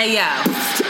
Hey yo.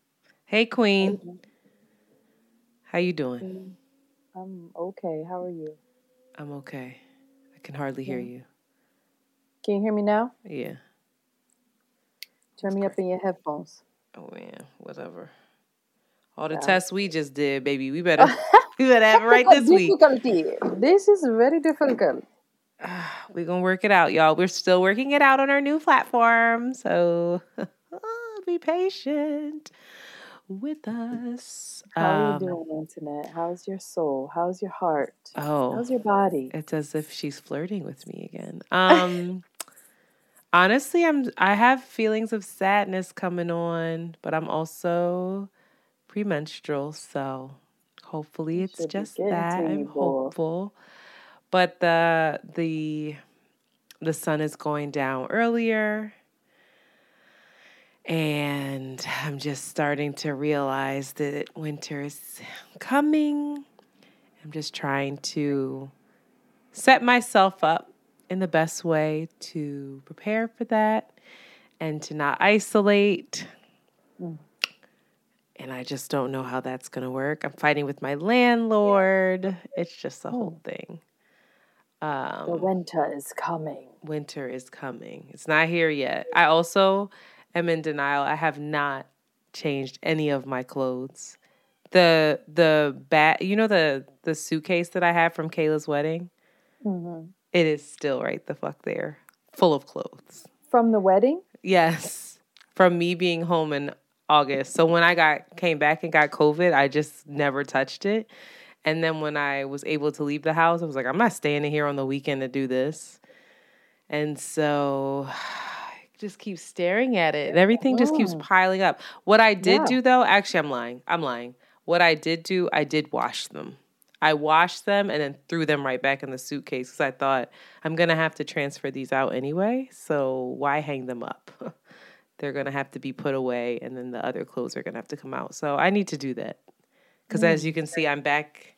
Hey Queen. How you doing? I'm okay. How are you? I'm okay. I can hardly hear you. Can you hear me now? Yeah. Turn me up in your headphones. Oh yeah. Whatever. All the Yeah. tests we just did, baby. We better we better have it right this week. This is very difficult. We're gonna work it out, y'all. We're still working it out on our new platform. So be patient with us. How are Um, you doing, Internet? How's your soul? How's your heart? Oh. How's your body? It's as if she's flirting with me again. Um honestly, I'm I have feelings of sadness coming on, but I'm also premenstrual, so hopefully it's just that. I'm hopeful. But the the the sun is going down earlier. And I'm just starting to realize that winter is coming. I'm just trying to set myself up in the best way to prepare for that and to not isolate. And I just don't know how that's going to work. I'm fighting with my landlord. It's just a whole thing. the Um, winter is coming. winter is coming. It's not here yet. I also am in denial. I have not changed any of my clothes. The the bat, you know the the suitcase that I had from Kayla's wedding. hmm It is still right the fuck there, full of clothes. From the wedding? Yes, from me being home in August. So when I got came back and got COVID, I just never touched it. And then when I was able to leave the house, I was like, I'm not staying in here on the weekend to do this. And so just keep staring at it. And everything just keeps Mm. piling up. What I did Yeah. do though, actually I'm lying. I'm lying. What I did do, I did wash them. I washed them and then threw them right back in the suitcase because I thought I'm gonna have to transfer these out anyway. So why hang them up? They're gonna have to be put away, and then the other clothes are gonna have to come out. So I need to do that because as you can see, I'm back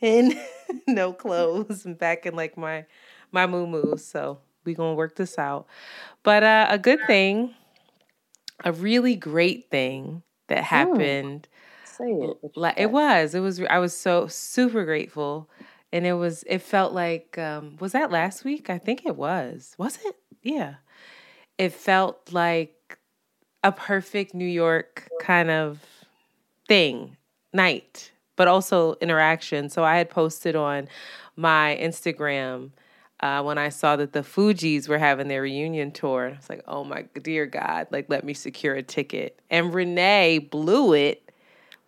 in no clothes. I'm back in like my my moo So we gonna work this out. But uh, a good thing, a really great thing that happened Say it. like it was it was i was so super grateful. And it was it felt like um was that last week? I think it was. Was it? Yeah. It felt like a perfect new york kind of thing night but also interaction. So i had posted on my instagram uh, when I saw that the Fugees were having their reunion tour, I was like, "Oh my dear God! Like, let me secure a ticket." And Renee blew it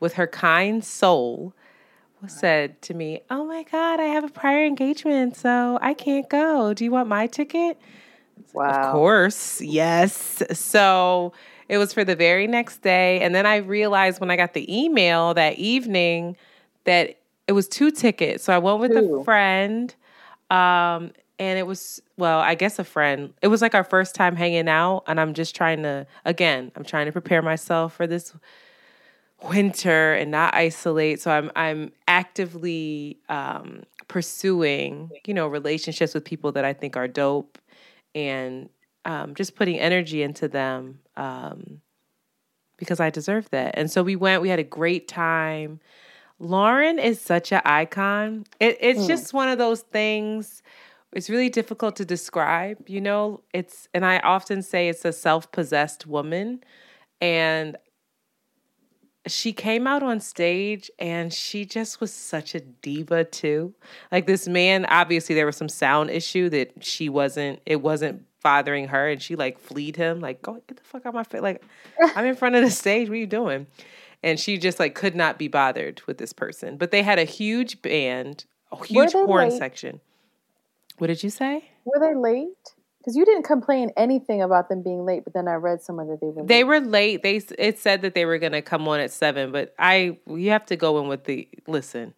with her kind soul said to me, Oh my God, I have a prior engagement, so I can't go. Do you want my ticket? Wow. Of course, yes. So it was for the very next day. And then I realized when I got the email that evening that it was two tickets. So I went with Two. a friend. Um, and it was, well, I guess a friend. It was like our first time hanging out. And I'm just trying to, again, I'm trying to prepare myself for this winter and not isolate. So I'm I'm actively um, pursuing, you know, relationships with people that I think are dope, and um, just putting energy into them um, because I deserve that. And so we went. We had a great time. Lauryn is such an icon. It, it's just one of those things. It's really difficult to describe. You know, it's and I often say it's a self-possessed woman, and she came out on stage and she just was such a diva too. Like this man, obviously there was some sound issue that she wasn't it wasn't bothering her and she like fleed him, like, go get the fuck out my face. Like, I'm in front of the stage. What are you doing? And she just like could not be bothered with this person. But they had a huge band, a huge horn late? section. What did you say? Were they late? Because you didn't complain anything about them being late, but then I read somewhere that they were. Late. They were late. They it said that they were going to come on at seven, but I you have to go in with the listen.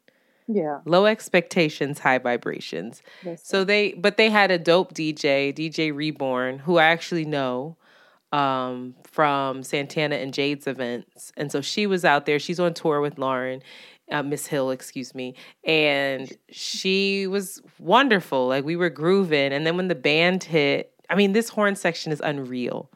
Yeah. Low expectations, high vibrations. So they, but they had a dope DJ, DJ Reborn, who I actually know um, from Santana and Jade's events. And so she was out there. She's on tour with Lauryn, uh, Miss Hill, excuse me. And she was wonderful. Like we were grooving. And then when the band hit, I mean, this horn section is unreal.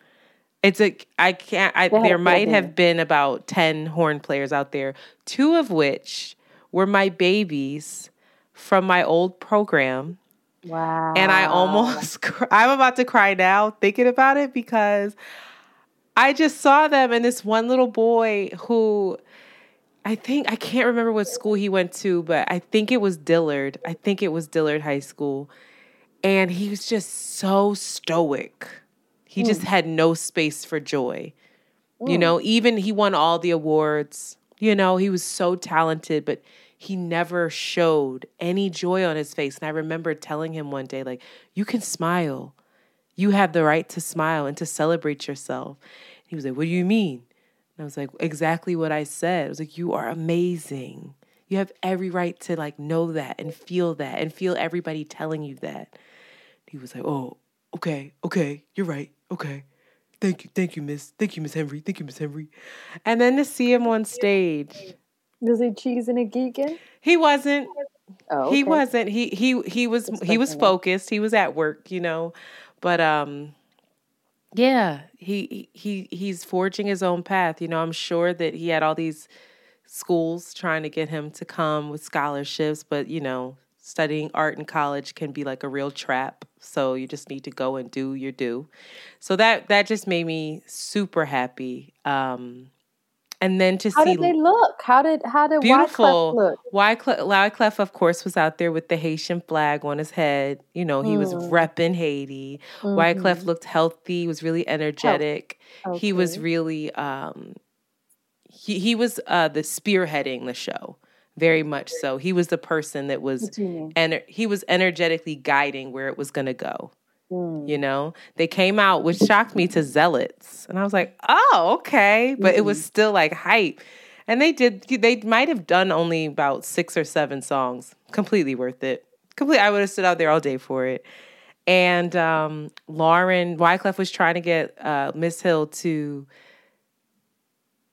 It's a I can't I there might have been about 10 horn players out there, two of which were my babies from my old program. Wow. And I almost, I'm about to cry now thinking about it because I just saw them and this one little boy who I think, I can't remember what school he went to, but I think it was Dillard. I think it was Dillard High School. And he was just so stoic. He mm. just had no space for joy. Mm. You know, even he won all the awards. You know, he was so talented, but he never showed any joy on his face. And I remember telling him one day, like, you can smile. You have the right to smile and to celebrate yourself. He was like, What do you mean? And I was like, Exactly what I said. I was like, You are amazing. You have every right to like know that and feel that and feel everybody telling you that. He was like, Oh, okay, okay, you're right. Okay. Thank you, thank you, Miss. Thank you, Miss Henry. Thank you, Miss Henry. And then to see him on stage was he cheesing and geeking? He wasn't. Oh, okay. He wasn't. He he he was he was focused. He was at work, you know. But um yeah, he he he's forging his own path. You know, I'm sure that he had all these schools trying to get him to come with scholarships, but you know, studying art in college can be like a real trap. So you just need to go and do your due. So that that just made me super happy. Um and then to how see how did they look? How did how did beautiful Wyclef look? Wyclef, Wyclef, of course, was out there with the Haitian flag on his head. You know, he mm. was repping Haiti. Mm-hmm. Wyclef looked healthy. Was really energetic. Okay. He was really um, he he was uh, the spearheading the show very much so. He was the person that was and he was energetically guiding where it was going to go. Mm. You know, they came out, which shocked me to zealots. And I was like, oh, okay. But it was mm-hmm. still like hype. And they did, they might have done only about six or seven songs. Completely worth it. Complete. I would have stood out there all day for it. And um, Lauryn Wyclef was trying to get uh, Miss Hill to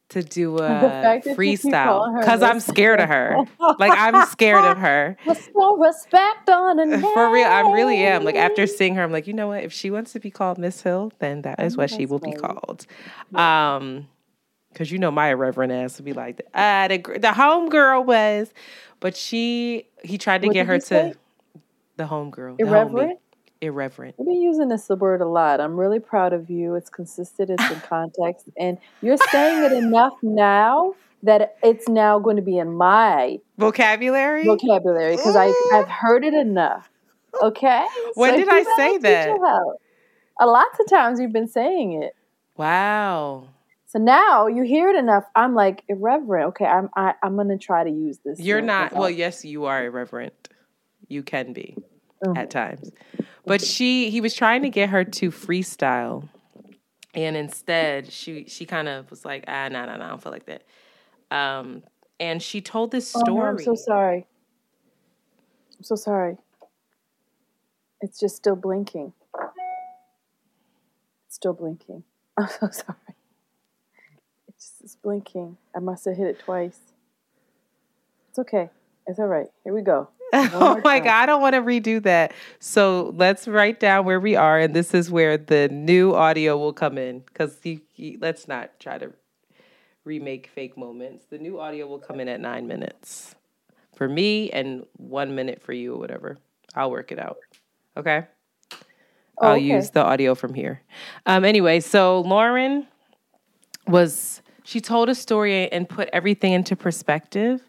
to do a freestyle because I'm scared of her. like I'm scared of her. With no respect on a For real, I really am. Like after seeing her, I'm like, you know what? If she wants to be called Miss Hill, then that is what she will be called. Um, because you know my irreverent ass would be like, ah, the the home girl was, but she he tried to what get her to say? the home girl, irreverent irreverent. I've been using this word a lot. I'm really proud of you. It's consistent, it's in context, and you're saying it enough now that it's now going to be in my vocabulary. Vocabulary, because I I've heard it enough. Okay. When so did I say that? A lot of times you've been saying it. Wow. So now you hear it enough. I'm like irreverent. Okay, I'm I, am i am going to try to use this. You're not. Well, yes, you are irreverent. You can be mm-hmm. at times. But she he was trying to get her to freestyle. And instead, she she kind of was like, ah, no, no, no, I don't feel like that. Um, and she told this story. Oh, no, I'm so sorry. I'm so sorry. It's just still blinking. It's still blinking. I'm so sorry. It's just it's blinking. I must have hit it twice. It's okay. It's all right. Here we go. oh my God, I don't want to redo that. So let's write down where we are, and this is where the new audio will come in. Because let's not try to remake fake moments. The new audio will come in at nine minutes for me and one minute for you or whatever. I'll work it out. Okay. Oh, I'll okay. use the audio from here. Um, anyway, so Lauryn was she told a story and put everything into perspective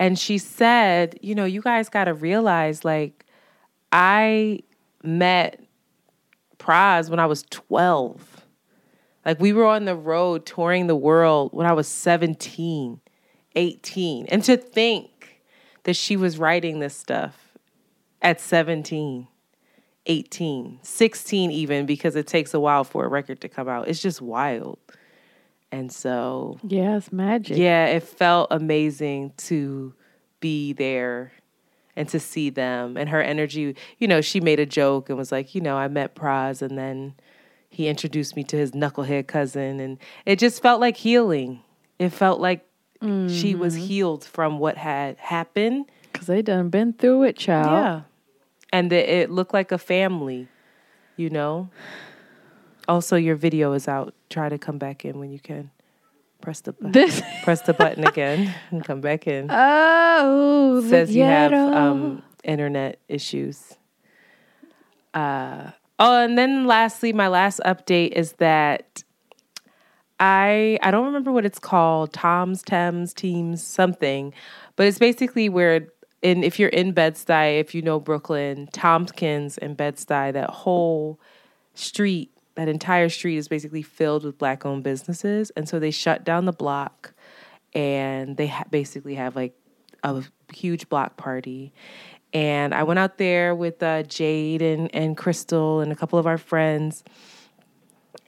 and she said, you know, you guys got to realize like I met Pras when I was 12. Like we were on the road touring the world when I was 17, 18. And to think that she was writing this stuff at 17, 18, 16 even because it takes a while for a record to come out. It's just wild. And so Yeah, it's magic. yeah, it felt amazing to be there and to see them and her energy. You know, she made a joke and was like, you know, I met Pras and then he introduced me to his knucklehead cousin and it just felt like healing. It felt like she was mm-hmm. healed from what had happened. Because they done been through it, child. Yeah. And it looked like a family, you know? Also, your video is out. Try to come back in when you can. Press the button. This Press the button again and come back in. Oh, Says you have um, internet issues. Uh, oh, and then lastly, my last update is that I I don't remember what it's called, Tom's, Thames, Teams, something, but it's basically where in if you're in Bed Stuy, if you know Brooklyn, Tompkins and Bed Stuy, that whole street, that entire street is basically filled with black owned businesses, and so they shut down the block, and they ha- basically have like a huge block party. And I went out there with uh, Jade and, and Crystal and a couple of our friends.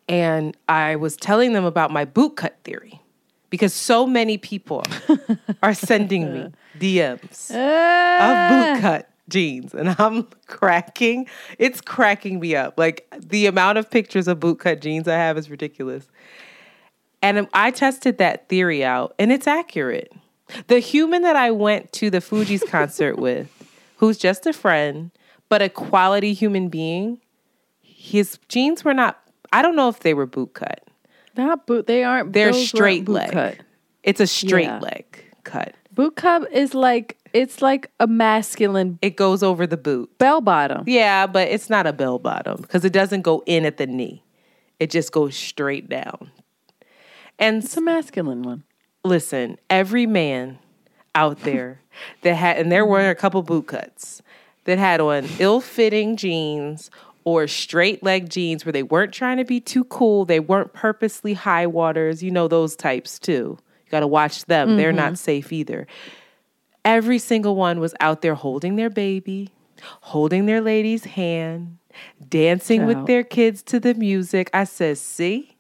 And I was telling them about my bootcut theory because so many people are sending me DMs of boot cut jeans and I'm cracking. It's cracking me up. Like the amount of pictures of bootcut jeans I have is ridiculous. And I tested that theory out and it's accurate. The human that I went to the Fugees concert with, who's just a friend, but a quality human being, his jeans were not I don't know if they were bootcut. Not boot. They aren't. They're straight leg. cut. It's a straight Yeah. leg cut. Boot cut is like it's like a masculine It goes over the boot. bell bottom. Yeah, but it's not a bell bottom because it doesn't go in at the knee. It just goes straight down. And It's a masculine one. listen, every man out there that had, and there were a couple boot cuts that had on ill fitting jeans or straight leg jeans where they weren't trying to be too cool. They weren't purposely high waters. You know, those types too. Got to watch them. They're not mm-hmm. safe either. Every single one was out there holding their baby, holding their lady's hand, dancing with their kids to the music. I said, see?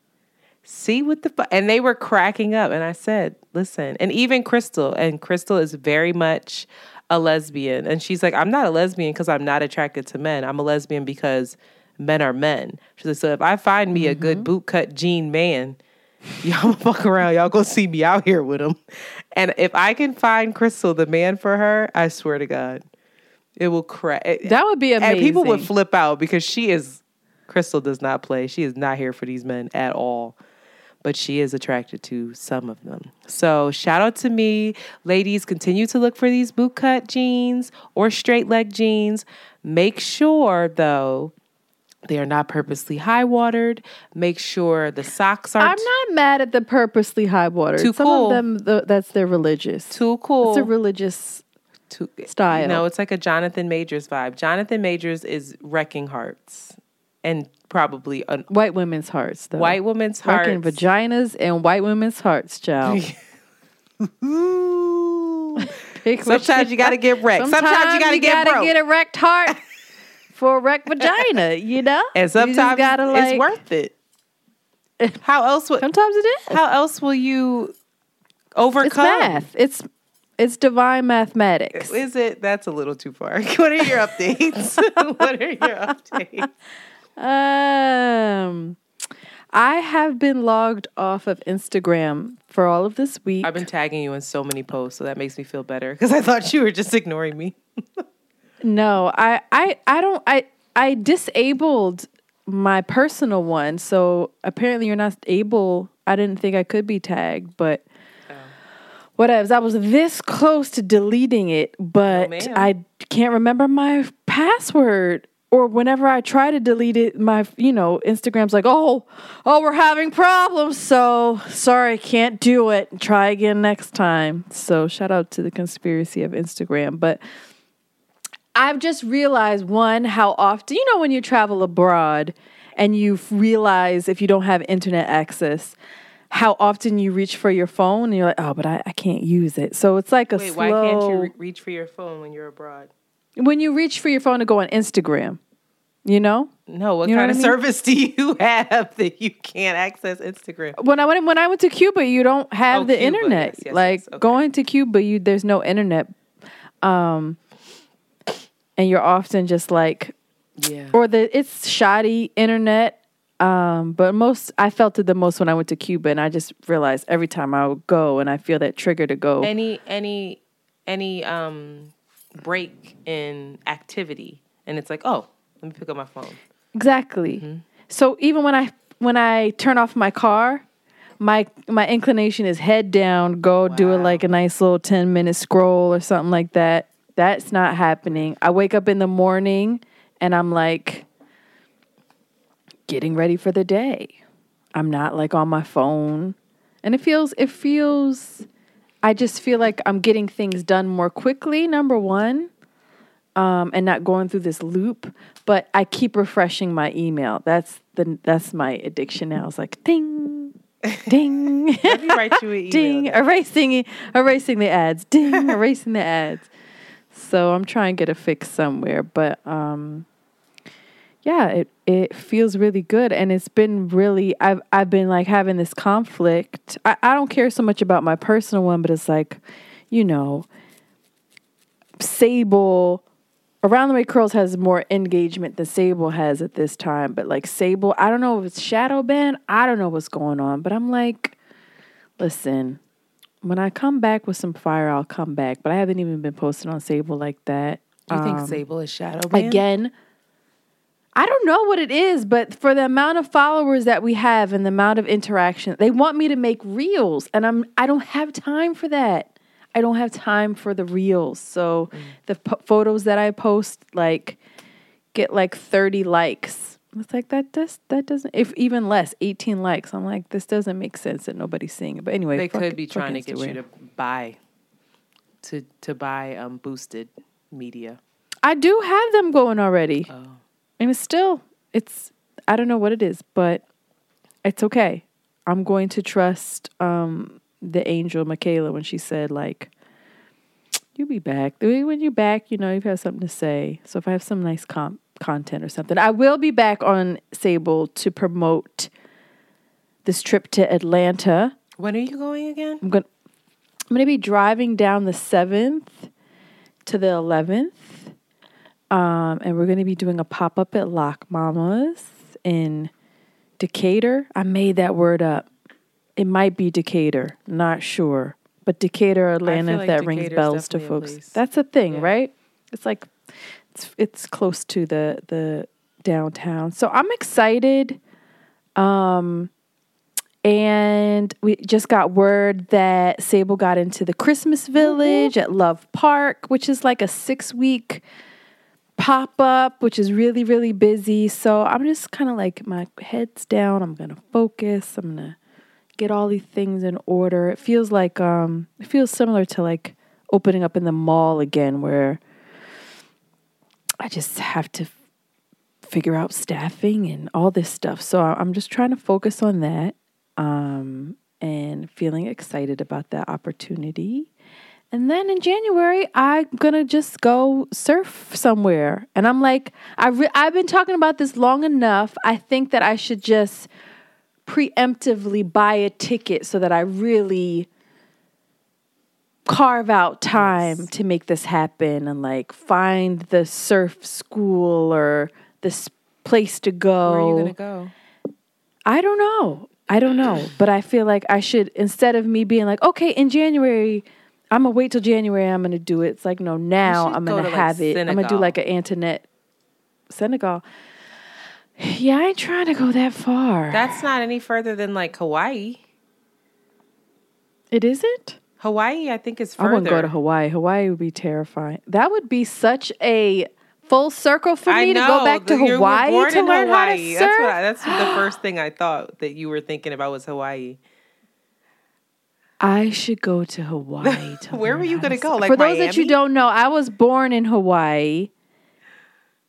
see what the fu-? and they were cracking up and i said listen and even crystal and crystal is very much a lesbian and she's like i'm not a lesbian because i'm not attracted to men i'm a lesbian because men are men she's like so if i find me a good mm-hmm. boot cut jean man y'all gonna fuck around y'all go see me out here with him and if i can find crystal the man for her i swear to god it will crack eh, eh, That would be amazing. and people would flip out because she is Crystal does not play. She is not here for these men at all. But she is attracted to some of them. So shout out to me. Ladies, continue to look for these boot cut jeans or straight leg jeans. Make sure though they are not purposely high watered. Make sure the socks aren't I'm not mad at the purposely high watered. Too Some cool. of them, th- that's their religious. too cool. It's a religious. too, style. No, it's like a Jonathan Majors vibe. Jonathan Majors is wrecking hearts and probably a White women's hearts, though. white woman's heart. Wrecking vaginas and white women's hearts, child. Sometimes you gotta get wrecked. Sometimes, you gotta get broke. get a wrecked heart for a wrecked vagina, you know? and sometimes gotta, it's worth it. How else would Sometimes it is. how else will you overcome? It's math. It's it's divine mathematics. Is it? That's a little too far. What are your updates? what are your updates? Um, I have been logged off of Instagram for all of this week. I've been tagging you in so many posts, so that makes me feel better because I thought you were just ignoring me. No, I, I, I don't. I, I disabled my personal one, so apparently you're not able. I didn't think I could be tagged, but oh. whatever. I was this close to deleting it, but oh, ma'am. I can't remember my password. Or whenever I try to delete it, my you know Instagram's like, oh, oh, we're having problems. So sorry, can't do it. Try again next time. So shout out to the conspiracy of Instagram, but. I've just realized one how often you know when you travel abroad and you realize if you don't have internet access how often you reach for your phone and you're like, oh, but I, I can't use it. So it's like a Wait, slow. why can't you re- reach for your phone when you're abroad? when you reach for your phone to go on Instagram, you know? No, what You know kind what of I mean? service do you have that you can't access Instagram? When I went when I went to Cuba, you don't have Oh, the Cuba, internet. yes, yes, like yes, okay. going to Cuba, you there's no internet. Um and you're often just like Yeah. or the it's shoddy internet. Um, but most I felt it the most when I went to Cuba, and I just realized every time I would go, and I feel that trigger to go. any any any um break in activity and it's like, oh, let me pick up my phone. exactly. Mm-hmm. So even when I when I turn off my car, my my inclination is head down, go do it like a nice little ten minute scroll or something like that. That's not happening. I wake up in the morning and I'm like getting ready for the day. I'm not like on my phone. And it feels it feels I just feel like I'm getting things done more quickly, number 1. Um, and not going through this loop, but I keep refreshing my email. That's the that's my addiction now. It's like ding, ding, Let me write you an email. ding, then. erasing erasing the ads, ding, erasing the ads. So I'm trying to get a fix somewhere, but um, yeah, it it feels really good, and it's been really. I've I've been like having this conflict. I I don't care so much about my personal one, but it's like, you know, Sable. Around the Way Curls has more engagement than Sable has at this time, but like Sable, I don't know if it's shadow ban. I don't know what's going on, but I'm like, listen, when I come back with some fire, I'll come back. But I haven't even been posting on Sable like that. Do you think Um, Sable is shadow banned? again i don't know what it is but for the amount of followers that we have and the amount of interaction they want me to make reels and i'm i don't have time for that i don't have time for the reels so the po- photos that i post like get like 30 likes it's like that does that doesn't if even less 18 likes i'm like this doesn't make sense that nobody's seeing it but anyway They fuck could be trying to get you to buy to to buy um boosted media. i do have them going already Oh. And it's still, it's, I don't know what it is, but it's okay. I'm going to trust um, the angel Michaela when she said, like, you'll be back. When you're back, you know, you've had something to say. So if I have some nice com- content or something, I will be back on Sable to promote this trip to Atlanta. When are you going again? I'm going I'm going to be driving down the 7th to the 11th. Um, and we're going to be doing a pop up at Lock Mamas in Decatur. I made that word up. It might be Decatur, not sure. But Decatur, Atlanta, if like that rings bells to folks. That's a thing, Yeah. right? It's like it's it's close to the the downtown. So I'm excited. Um and we just got word that Sable got into the Christmas Village at Love Park, which is like a six week pop up, which is really, really busy. So I'm just kind of like, my head's down. I'm going to focus. I'm going to get all these things in order. It feels like, um, it feels similar to like opening up in the mall again, where I just have to figure out staffing and all this stuff. So I'm just trying to focus on that um, and feeling excited about that opportunity. And then in January, I'm gonna just go surf somewhere. And I'm like, I re- I've been talking about this long enough. I think that I should just preemptively buy a ticket so that I really carve out time to make this happen and like find the surf school or this place to go. Where are you gonna go? I don't know. I don't know. But I feel like I should, instead of me being like, okay, in January, I'm going to wait till January, I'm going to do it. It's like, no, now I'm going to to, like, have it. I'm going to do like an Antoinette Senegal. Yeah, I ain't trying to go that far. That's not any further than like Hawaii. it isn't? Hawaii, I think is further. I wouldn't go to Hawaii. Hawaii would be terrifying. That would be such a full circle for I me know, to go back to Hawaii to learn how to Hawaii. surf. That's what I, that's the first thing I thought that you were thinking about was Hawaii. I should go to Hawaii. To Where were you gonna go? Like For those that you don't know, I was born in Hawaii.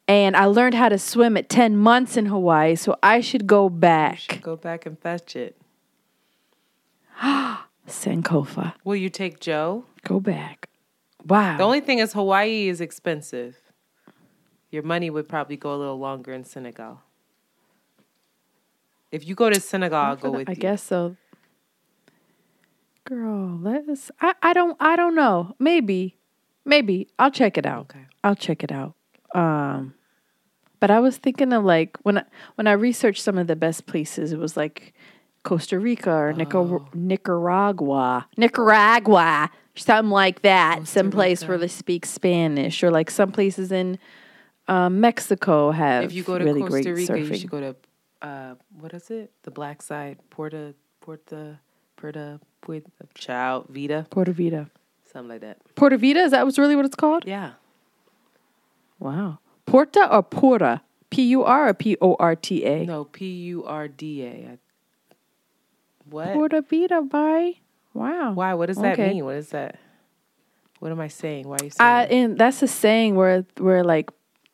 and I learned how to swim at 10 months in Hawaii, so I should go back. Should go back and fetch it. Sankofa. Will you take Joe? Go back. Wow. The only thing is Hawaii is expensive. Your money would probably go a little longer in Senegal. If you go to Senegal, I'll go with I you. guess so. Girl, let's I, I don't I don't know. Maybe. Maybe. I'll check it out. Okay. I'll check it out. Um but I was thinking of like when I when I researched some of the best places, it was like Costa Rica or Nicar- Nicaragua. Nicaragua. Something like that. some place where they speak Spanish. Or like some places in um, Mexico have If you go to really Costa Rica, surfing. you should go to uh, what is it? The black side, Porta, Porta, Porta, Puerto, Child, Vita, Puerto Vida. something like that. Puerto Vida, is that was really what it's called? Yeah. Wow. Porta or Porta? P U R or P O R T A? No, P U R D A. What? Porta Vida, bye. Wow. Why? What does that Okay. mean? What is that? What am I saying? Why are you saying? Uh, that? and that's a saying where where like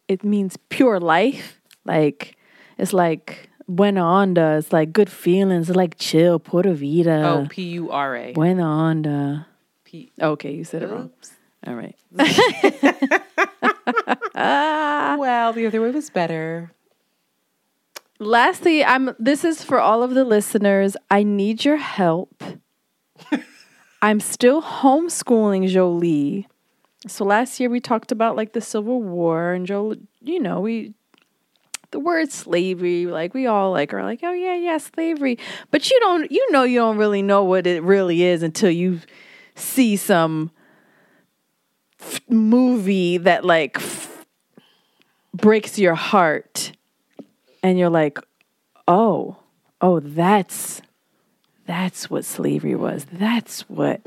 it means pure life. Like it's like buena onda. It's like good feelings. It's like chill. Pura Vida. oh, P U R A. buena onda. P. Okay, you said it wrong. Oops. All right. Well, the other way was better. Lastly, I'm this is for all of the listeners. I need your help. I'm still homeschooling Jolie. So last year we talked about like the Civil War and Joe, you know, we the word slavery, like we all like are like, oh yeah, yeah, slavery. But you don't you know you don't really know what it really is until you see some f- movie that like f- breaks your heart and you're like, oh, oh, that's that's what slavery was. That's what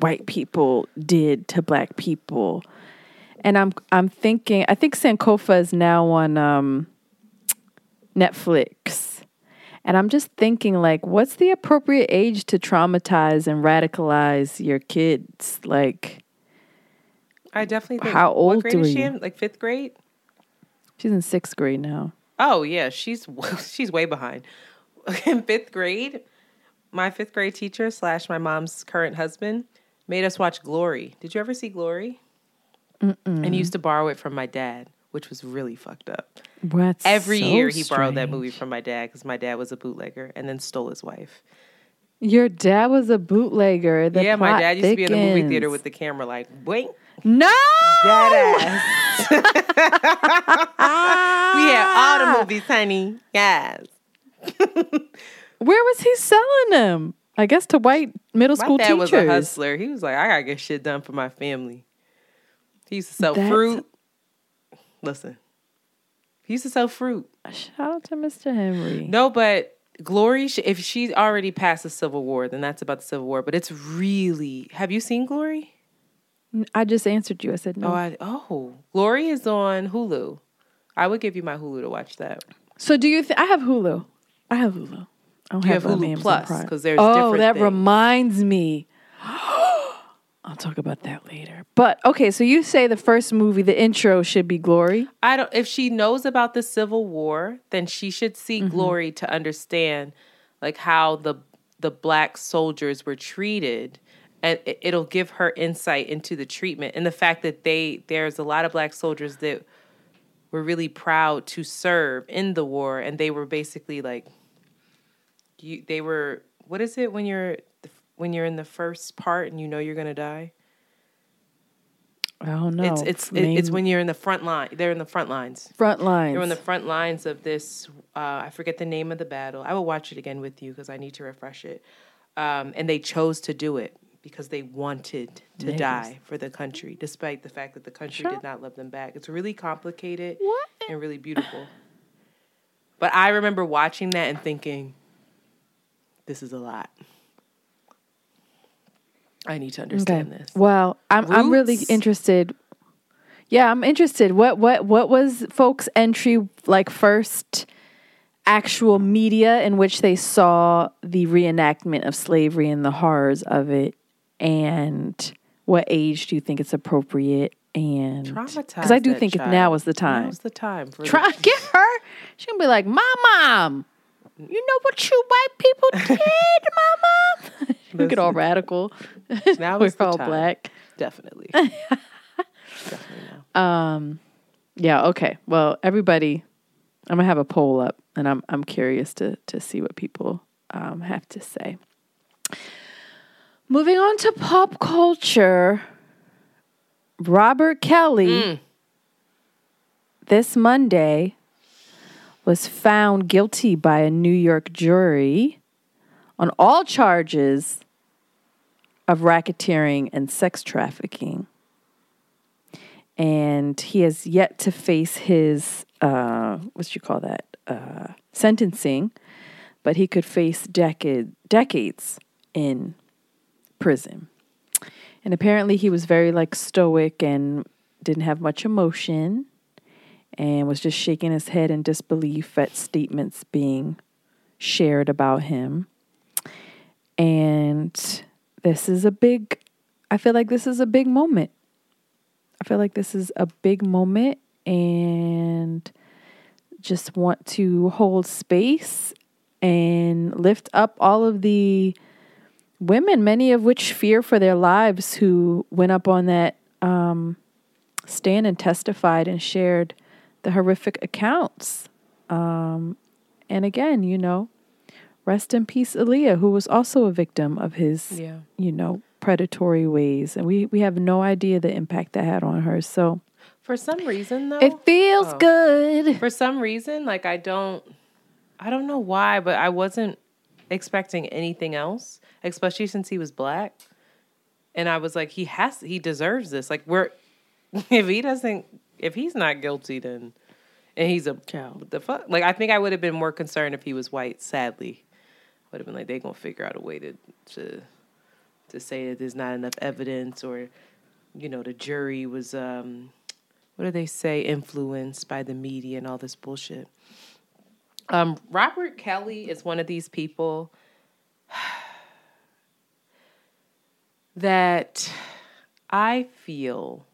white people did to black people. And I'm I'm thinking I think Sankofa is now on um, Netflix. And I'm just thinking like what's the appropriate age to traumatize and radicalize your kids? Like I definitely think. How old What grade is she you? in? Like fifth grade? She's in 6th grade now. Oh yeah, she's she's way behind. In fifth grade, my fifth grade teacher slash my mom's current husband made us watch Glory. Did you ever see Glory? And he used to borrow it from my dad, which was really fucked up. What's Every so year he borrowed that movie from my dad because my dad was a bootlegger and then stole his wife. Your dad was a bootlegger. The yeah, my dad used to be in the movie theater with the camera like, wait, No. dead ass. we had all the movies, honey. Yes. Where was he selling them? I guess to white middle My school dad teachers. was a hustler. He was like, I gotta get shit done for my family. He used to sell That's- fruit. Listen, he used to sell fruit. Shout out to Mr. Henry. No, but Glory, if she's already past the Civil War, then that's about the Civil War. But it's really. Have you seen Glory? I just answered you. I said no. Oh, I, oh, Glory is on Hulu. I would give you my Hulu to watch that. so do you? Th- I have Hulu. I have Hulu. I don't You have um, Hulu Amazon Plus, Prime. 'cause there's Oh, different that things. reminds me. I'll talk about that later. But okay, so you say the first movie, the intro should be Glory. I don't. If she knows about the Civil War, then she should see Glory to understand, like how the the black soldiers were treated, and it, it'll give her insight into the treatment and the fact that they there's a lot of black soldiers that were really proud to serve in the war, and they were basically like, you they were what is it when you're when you're in the first part and you know you're gonna die. I don't know. It's it's it- it's when you're in the front line. They're in the front lines. front lines. They're in the front lines of this. Uh, I forget the name of the battle. I will watch it again with you because I need to refresh it. Um, and they chose to do it because they wanted to die for the country, despite the fact that the country Sure. did not love them back. It's really complicated What? and really beautiful. But I remember watching that and thinking, "This is a lot. I need to understand this." Well, I'm I'm really interested. Yeah, I'm interested. What what what was folks' entry like first actual media in which they saw the reenactment of slavery and the horrors of it and what age do you think it's appropriate and Traumatize because I do think child. now is the time. Now's the time. For Try the- get her. She gonna be like, "My mom, you know what you white people did, mama." we get all radical. Now We're the all time. black. Definitely. Definitely now. Um, yeah. Okay. Well, everybody, I'm gonna have a poll up, and I'm I'm curious to to see what people um, have to say. Moving on to pop culture, Robert Kelly this Monday was found guilty by a New York jury on all charges of racketeering and sex trafficking. And he has yet to face his uh, what you call that uh, sentencing, but he could face decade decades in prison. And apparently, he was very like stoic and didn't have much emotion, and was just shaking his head in disbelief at statements being shared about him. And this is a big. I feel like this is a big moment I feel like this is a big moment and just want to hold space and lift up all of the women, many of which fear for their lives, who went up on that um, stand and testified and shared the horrific accounts. Um, and again, you know, rest in peace, Aaliyah, who was also a victim of his, Yeah. you know, predatory ways. And we, we have no idea the impact that had on her. So For some reason, though, it feels Oh. good. for some reason, like I don't, I don't know why, but I wasn't expecting anything else, especially since he was black. And I was like, he has, he deserves this. Like, we're, if he doesn't, if he's not guilty, then, and he's a Child. what the fuck? Like, I think I would have been more concerned if he was white. Sadly, would have been like, they gonna figure out a way to, to, to say that there's not enough evidence, or, you know, the jury was, um, what do they say, influenced by the media and all this bullshit. Um, Robert Kelly is one of these people that I feel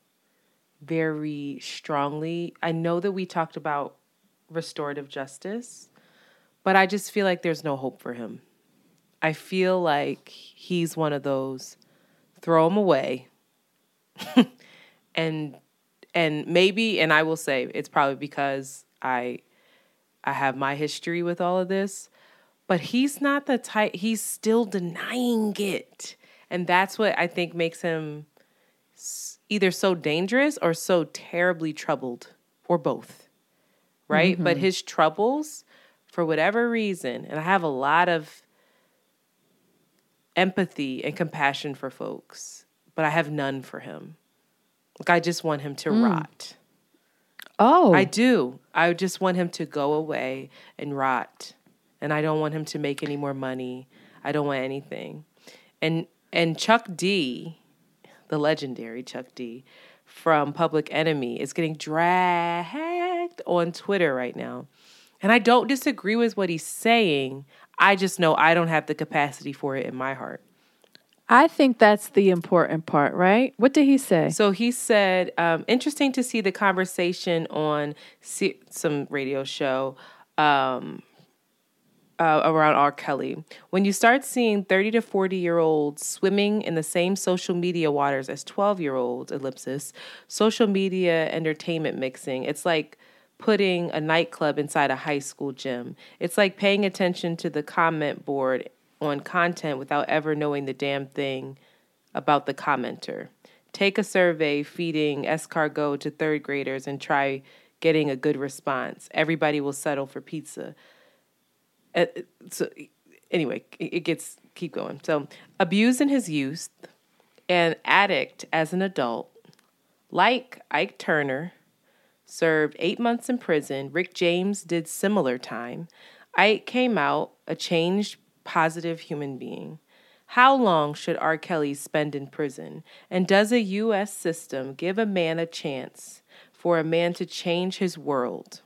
very strongly. I know that we talked about restorative justice, but I just feel like there's no hope for him. I feel like he's one of those throw him away and and maybe and I will say it's probably because I I have my history with all of this, but he's not the type he's still denying it. And that's what I think makes him either so dangerous or so terribly troubled or both. Right? Mm-hmm. But his troubles for whatever reason, and I have a lot of empathy and compassion for folks, but I have none for him. Like I just want him to mm. rot. Oh, I do. I just want him to go away and rot. And I don't want him to make any more money. I don't want anything. And and Chuck D, the legendary Chuck D from Public Enemy is getting dragged on Twitter right now. And I don't disagree with what he's saying. I just know I don't have the capacity for it in my heart. I think that's the important part, right? What did he say? So he said, um, interesting to see the conversation on se- some radio show um, uh, around R. Kelly. When you start seeing 30 to 40 year olds swimming in the same social media waters as 12 year olds, ellipsis, social media entertainment mixing, it's like putting a nightclub inside a high school gym. It's like paying attention to the comment board on content without ever knowing the damn thing about the commenter. Take a survey feeding escargot to third graders and try getting a good response. Everybody will settle for pizza. Uh, so anyway, it it gets keep going. So abused in his youth, an addict as an adult, like Ike Turner, served eight months in prison. Rick James did similar time. Ike came out a changed, positive human being. How long should R. Kelly spend in prison? And does a U.S. system give a man a chance for a man to change his world?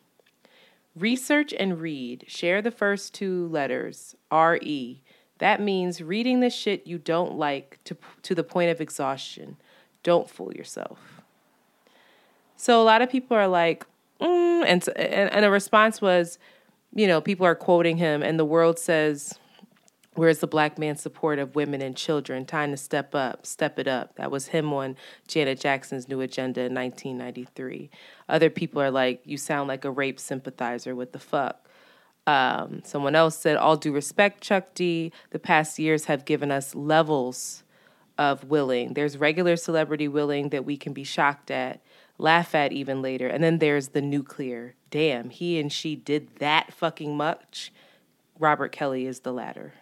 Research and read. Share the first two letters, R-E. That means reading the shit you don't like to, to the point of exhaustion. Don't fool yourself. So a lot of people are like, mm, and, and and a response was, you know, people are quoting him, and the world says, "Where's the black man's support of women and children? Time to step up, step it up." That was him on Janet Jackson's New Agenda in 1993. Other people are like, "You sound like a rape sympathizer. What the fuck?" Um, someone else said, All due respect, Chuck D, the past years have given us levels of willing. There's regular celebrity willing that we can be shocked at, laugh at even later. And then there's the nuclear. Damn, he and she did that fucking much. Robert Kelly is the latter.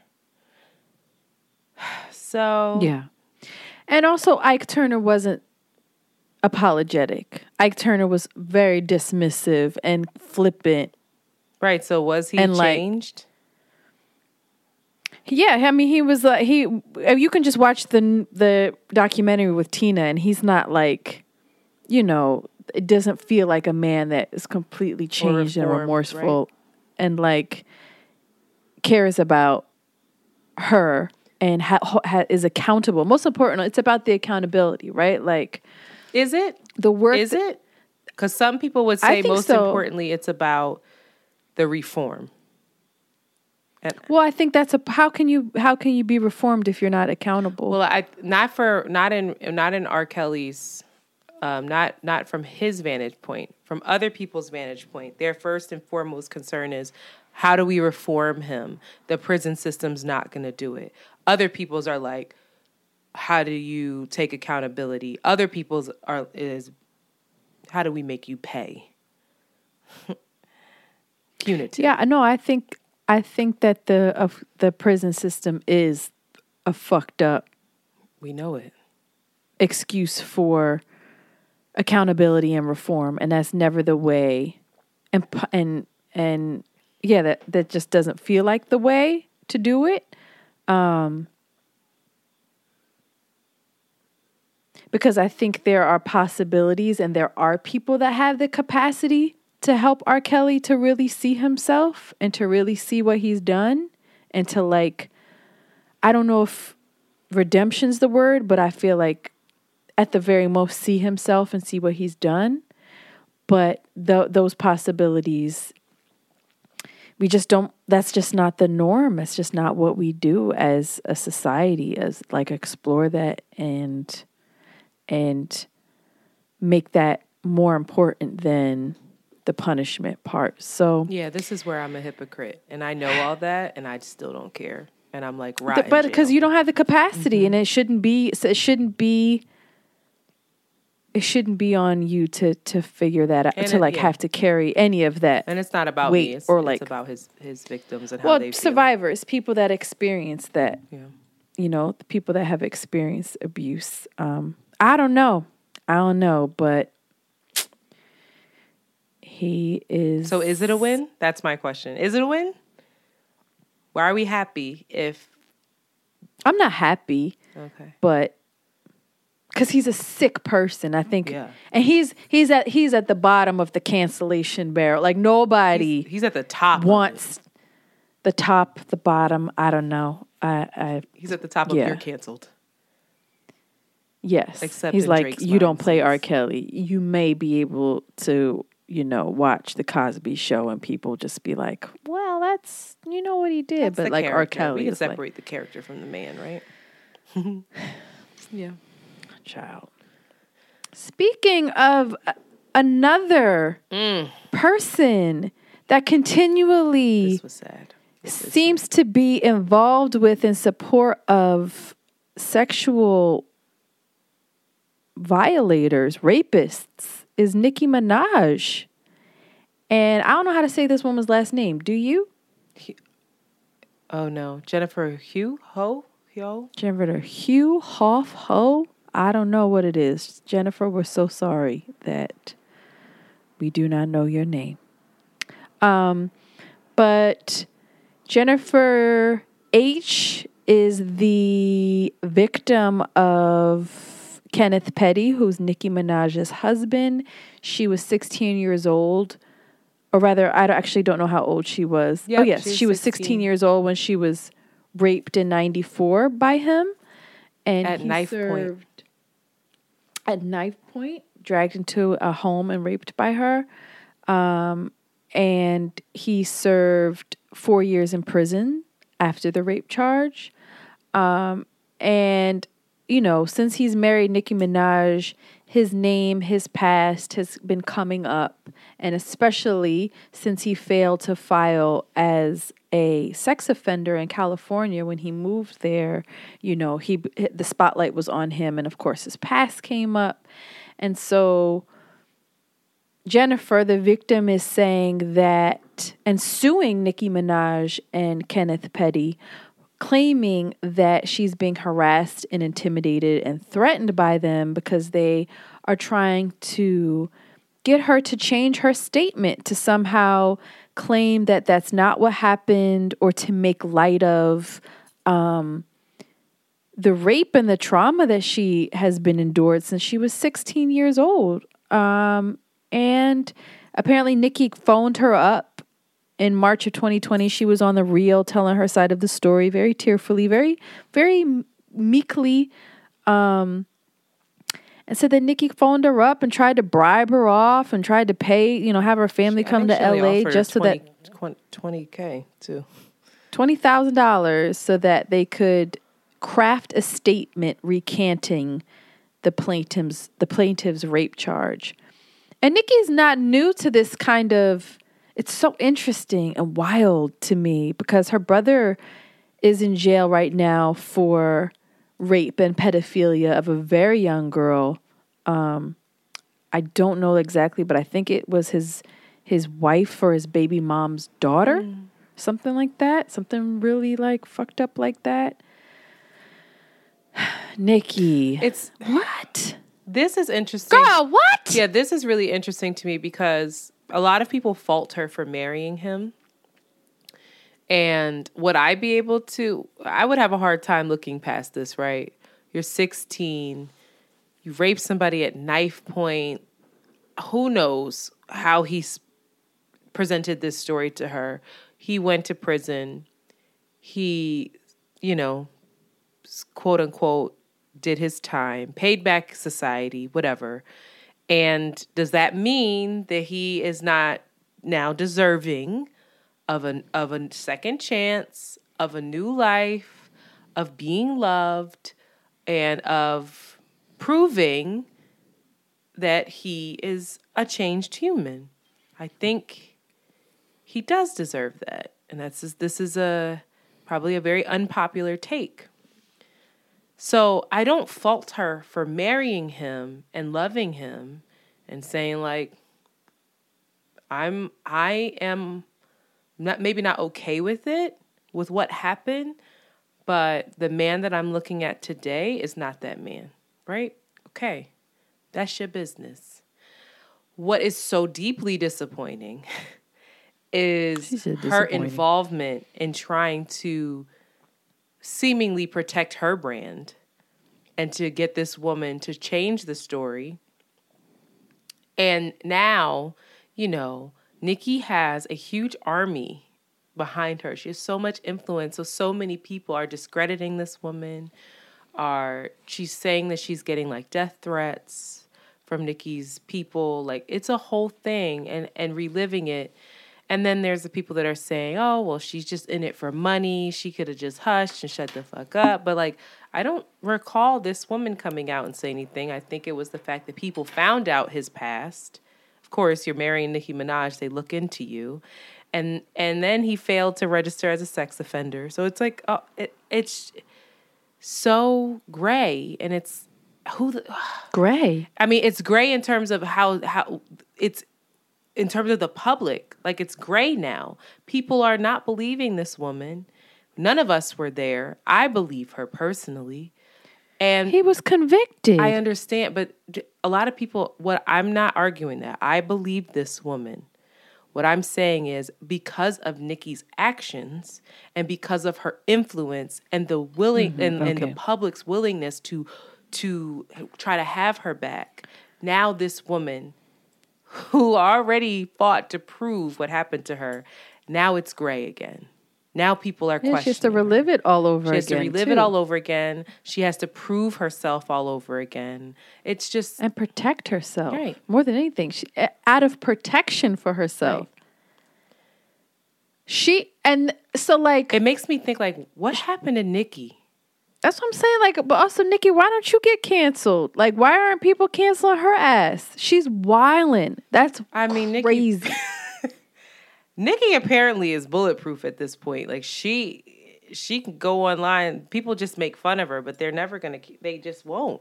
So. Yeah. And also, Ike Turner wasn't apologetic. Ike Turner was very dismissive and flippant Right. So was he and changed? Like, yeah, I mean, he was like he. You can just watch the the documentary with Tina, and he's not like, you know, it doesn't feel like a man that is completely changed reformed, and remorseful, right? and like cares about her and ha, ha, is accountable. Most important, it's about the accountability, right? Like, is it the work? Is it? Because some people would say most so. importantly, it's about the reform. And, well, I think that's a how can you how can you be reformed if you're not accountable? Well, I not for not in not in R. Kelly's um, not not from his vantage point, from other people's vantage point. Their first and foremost concern is how do we reform him? The prison system's not going to do it. Other people's are like, how do you take accountability? Other people's are is how do we make you pay? punitive. Yeah, no, I think I think that the of the prison system is a fucked up. We know it. Excuse for accountability and reform, and that's never the way. And and and yeah, that that just doesn't feel like the way to do it. Um, because I think there are possibilities and there are people that have the capacity to help R. Kelly to really see himself and to really see what he's done and to like, I don't know if redemption's the word, but I feel like at the very most see himself and see what he's done. But th- those possibilities, we just don't, that's just not the norm. It's just not what we do as a society, as like explore that and, and make that more important than the punishment part. So yeah, this is where I'm a hypocrite, and I know all that, and I still don't care. And I'm like, right, but because you don't have the capacity, mm-hmm. and it shouldn't be. It shouldn't be. It shouldn't be on you to to figure that out and to it, like yeah. have to carry any of that. And it's not about weight me. It's, or like it's about his his victims and how well, they feel. survivors, people that experience that. Yeah. You know, the people that have experienced abuse. Um, I don't know. I don't know, but he is. So is it a win? That's my question. Is it a win? Why are we happy if. I'm not happy. Okay. But because he's a sick person, I think. Yeah. And he's he's at he's at the bottom of the cancellation barrel. Like nobody. He's, he's at the top. Wants the top, the bottom. I don't know. I. I he's at the top yeah. of you're canceled. Yes. Except he's like Drake's you don't play R. Kelly. You may be able to you know, watch the Cosby Show and people just be like, "Well, that's you know what he did," that's but like character. R. Kelly, we can separate like, the character from the man, right? yeah, child. Speaking of another mm. person that continually this was sad. This seems sad. to be involved with in support of sexual violators, rapists is Nicki Minaj. And I don't know how to say this woman's last name. Do you? Oh no, Jennifer Hugh Ho Ho. Jennifer Hugh Hoff Ho. I don't know what it is. Jennifer, we're so sorry that we do not know your name. Um, but Jennifer H is the victim of Kenneth Petty, who's Nicki Minaj's husband. She was 16 years old, or rather, I actually don't know how old she was. Yep, oh, yes, she was 16. 16 years old when she was raped in 94 by him. And at knife point. At knife point dragged into a home and raped by her. Um, and he served four years in prison after the rape charge. Um, and, you know, since he's married Nicki Minaj, his name, his past has been coming up. And especially since he failed to file as a sex offender in California when he moved there, you know, he the spotlight was on him and of course his past came up. And so Jennifer, the victim, is saying that and suing Nicki Minaj and Kenneth Petty, claiming that she's being harassed and intimidated and threatened by them because they are trying to get her to change her statement to somehow claim that that's not what happened or to make light of um, the rape and the trauma that she has been endured since she was 16 years old. Um, and apparently, Nicki phoned her up in March of 2020. She was on the Real telling her side of the story very tearfully, very, very meekly. Um, and said that Nicki phoned her up and tried to bribe her off and tried to pay, you know, have her family she, come to LA just 20, so that 20k too. $20,000 so that they could craft a statement recanting the plaintiff's the plaintiff's rape charge. And Nicki's not new to this kind of it's so interesting and wild to me because her brother is in jail right now for rape and pedophilia of a very young girl. Um, I don't know exactly, but I think it was his his wife or his baby mom's daughter, mm. something like that, something really like fucked up like that. Nicki, it's what this is interesting. Girl, what? Yeah, this is really interesting to me because a lot of people fault her for marrying him. And would I be able to? I would have a hard time looking past this, right? You're 16, you rape somebody at knife point. Who knows how he's presented this story to her? He went to prison. He, you know, quote unquote, did his time, paid back society, whatever. And does that mean that he is not now deserving of an of a second chance, of a new life, of being loved, and of proving that he is a changed human? I think he does deserve that. And that's this is a probably a very unpopular take so I don't fault her for marrying him and loving him and saying like I'm I am not maybe not okay with it with what happened, but the man that I'm looking at today is not that man, right? Okay. That's your business. What is so deeply disappointing is her involvement in trying to seemingly protect her brand and to get this woman to change the story. And now, you know, Nicki has a huge army behind her. She has so much influence. So so many people are discrediting this woman. Are she's saying that she's getting like death threats from Nicki's people. Like it's a whole thing and and reliving it. And then there's the people that are saying, oh, well, she's just in it for money. She could have just hushed and shut the fuck up. But like, I don't recall this woman coming out and saying anything. I think it was the fact that people found out his past. Of course, you're marrying Nicki Minaj, they look into you. And and then he failed to register as a sex offender. So it's like, oh, it, it's so gray and it's who the, gray. I mean, it's gray in terms of how how it's in terms of the public, like it's gray now. People are not believing this woman. None of us were there. I believe her personally. And he was convicted. I understand, but a lot of people, what I'm not arguing that. I believe this woman. What I'm saying is because of Nicki's actions and because of her influence and the willing mm-hmm, and, okay. and the public's willingness to to try to have her back, now this woman who already fought to prove what happened to her. Now it's gray again. Now people are Yeah, questioning. she has to relive it all over again. She has again. to relive too. it all over again. She has to prove herself all over again. It's just and protect herself Right. more than anything. She, out of protection for herself. Right. She and so like it makes me think like, what happened to Nicki? That's what I'm saying. Like, but also Nicki, why don't you get canceled? Like, why aren't people canceling her ass? She's wilding. That's I mean, Nicki- crazy. Nicki apparently is bulletproof at this point. Like she she can go online. People just make fun of her, but they're never gonna. They just won't.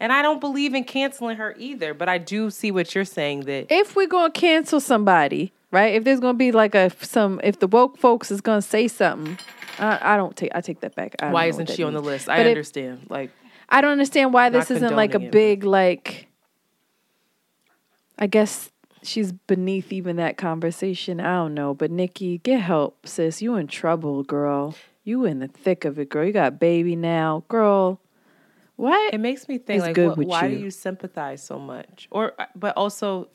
And I don't believe in canceling her either. But I do see what you're saying that if we're gonna cancel somebody, right? If there's gonna be like a some, if the woke folks is gonna say something, I, I don't take. I take that back. I why isn't she on the means. list? I But if- understand. like I don't understand why this isn't like a it, big like. I guess she's beneath even that conversation. I don't know, but Nicki, get help, sis. You in trouble, girl. You in the thick of it, girl. You got baby now, girl. What? it makes me think like, what, why do you. you sympathize so much? Or uh, but also,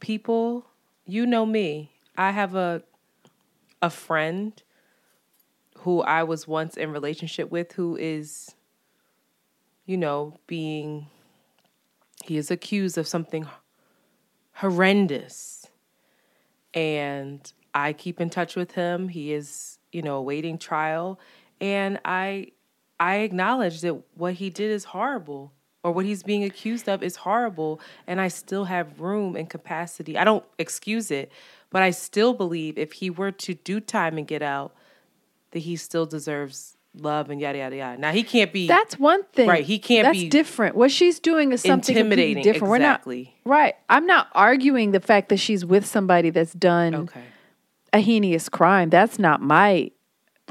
people, you know me. I have a a friend who I was once in relationship with who is, you know, being he is accused of something horrendous. And I keep in touch with him. He is, you know, awaiting trial. And I I acknowledge that what he did is horrible or what he's being accused of is horrible and I still have room and capacity. I don't excuse it, but I still believe if he were to do time and get out that he still deserves love and yada yada yada. Now he can't be That's one thing. Right, he can't That's be different. What she's doing is something intimidating. completely different. Exactly. We're not right. I'm not arguing the fact that she's with somebody that's done Okay. a heinous crime. That's not my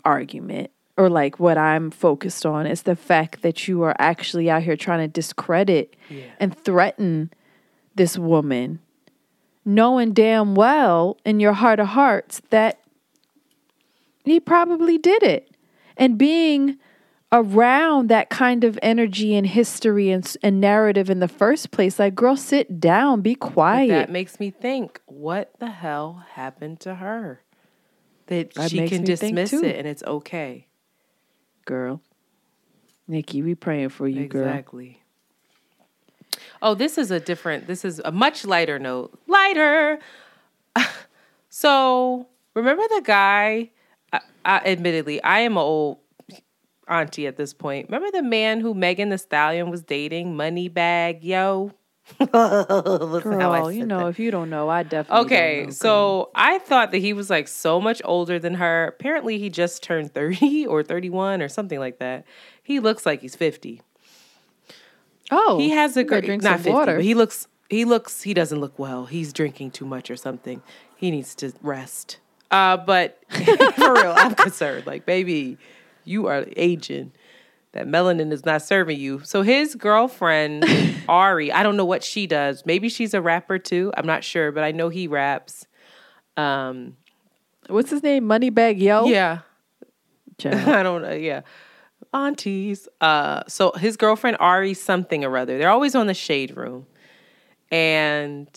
argument or like what I'm focused on. It's the fact that you are actually out here trying to discredit Yeah. and threaten this woman, knowing damn well in your heart of hearts that he probably did it. And being around that kind of energy and history and, and narrative in the first place, like, girl, sit down, be But quiet. that makes me think, what the hell happened to her? That, That she can dismiss it and it's okay. girl. Nicki, we praying for you, girl. Exactly. Oh, this is a different, this is a much lighter note. Lighter. so, remember the guy? I, admittedly, I am an old auntie at this point. Remember the man who Megan Thee Stallion was dating? Moneybagg, yo. Listen how I Girl, you know, that. if you don't know, I definitely Okay, know, so I thought that he was like so much older than her. Apparently, he just turned 30 or 31 or something like that. He looks like he's 50. oh, He has a great drink not 50, water. but he looks he looks he doesn't look well. He's drinking too much or something. He needs to rest. Uh but for real, I'm concerned. Like, baby, you are aging. That melanin is not serving you. So his girlfriend, Ari, I don't know what she does. Maybe she's a rapper too. I'm not sure, but I know he raps. Um, What's his name? Moneybagg Yo. yeah. I don't know. Yeah. Aunties. Uh, so his girlfriend Ari something or other. They're always on the shade room. And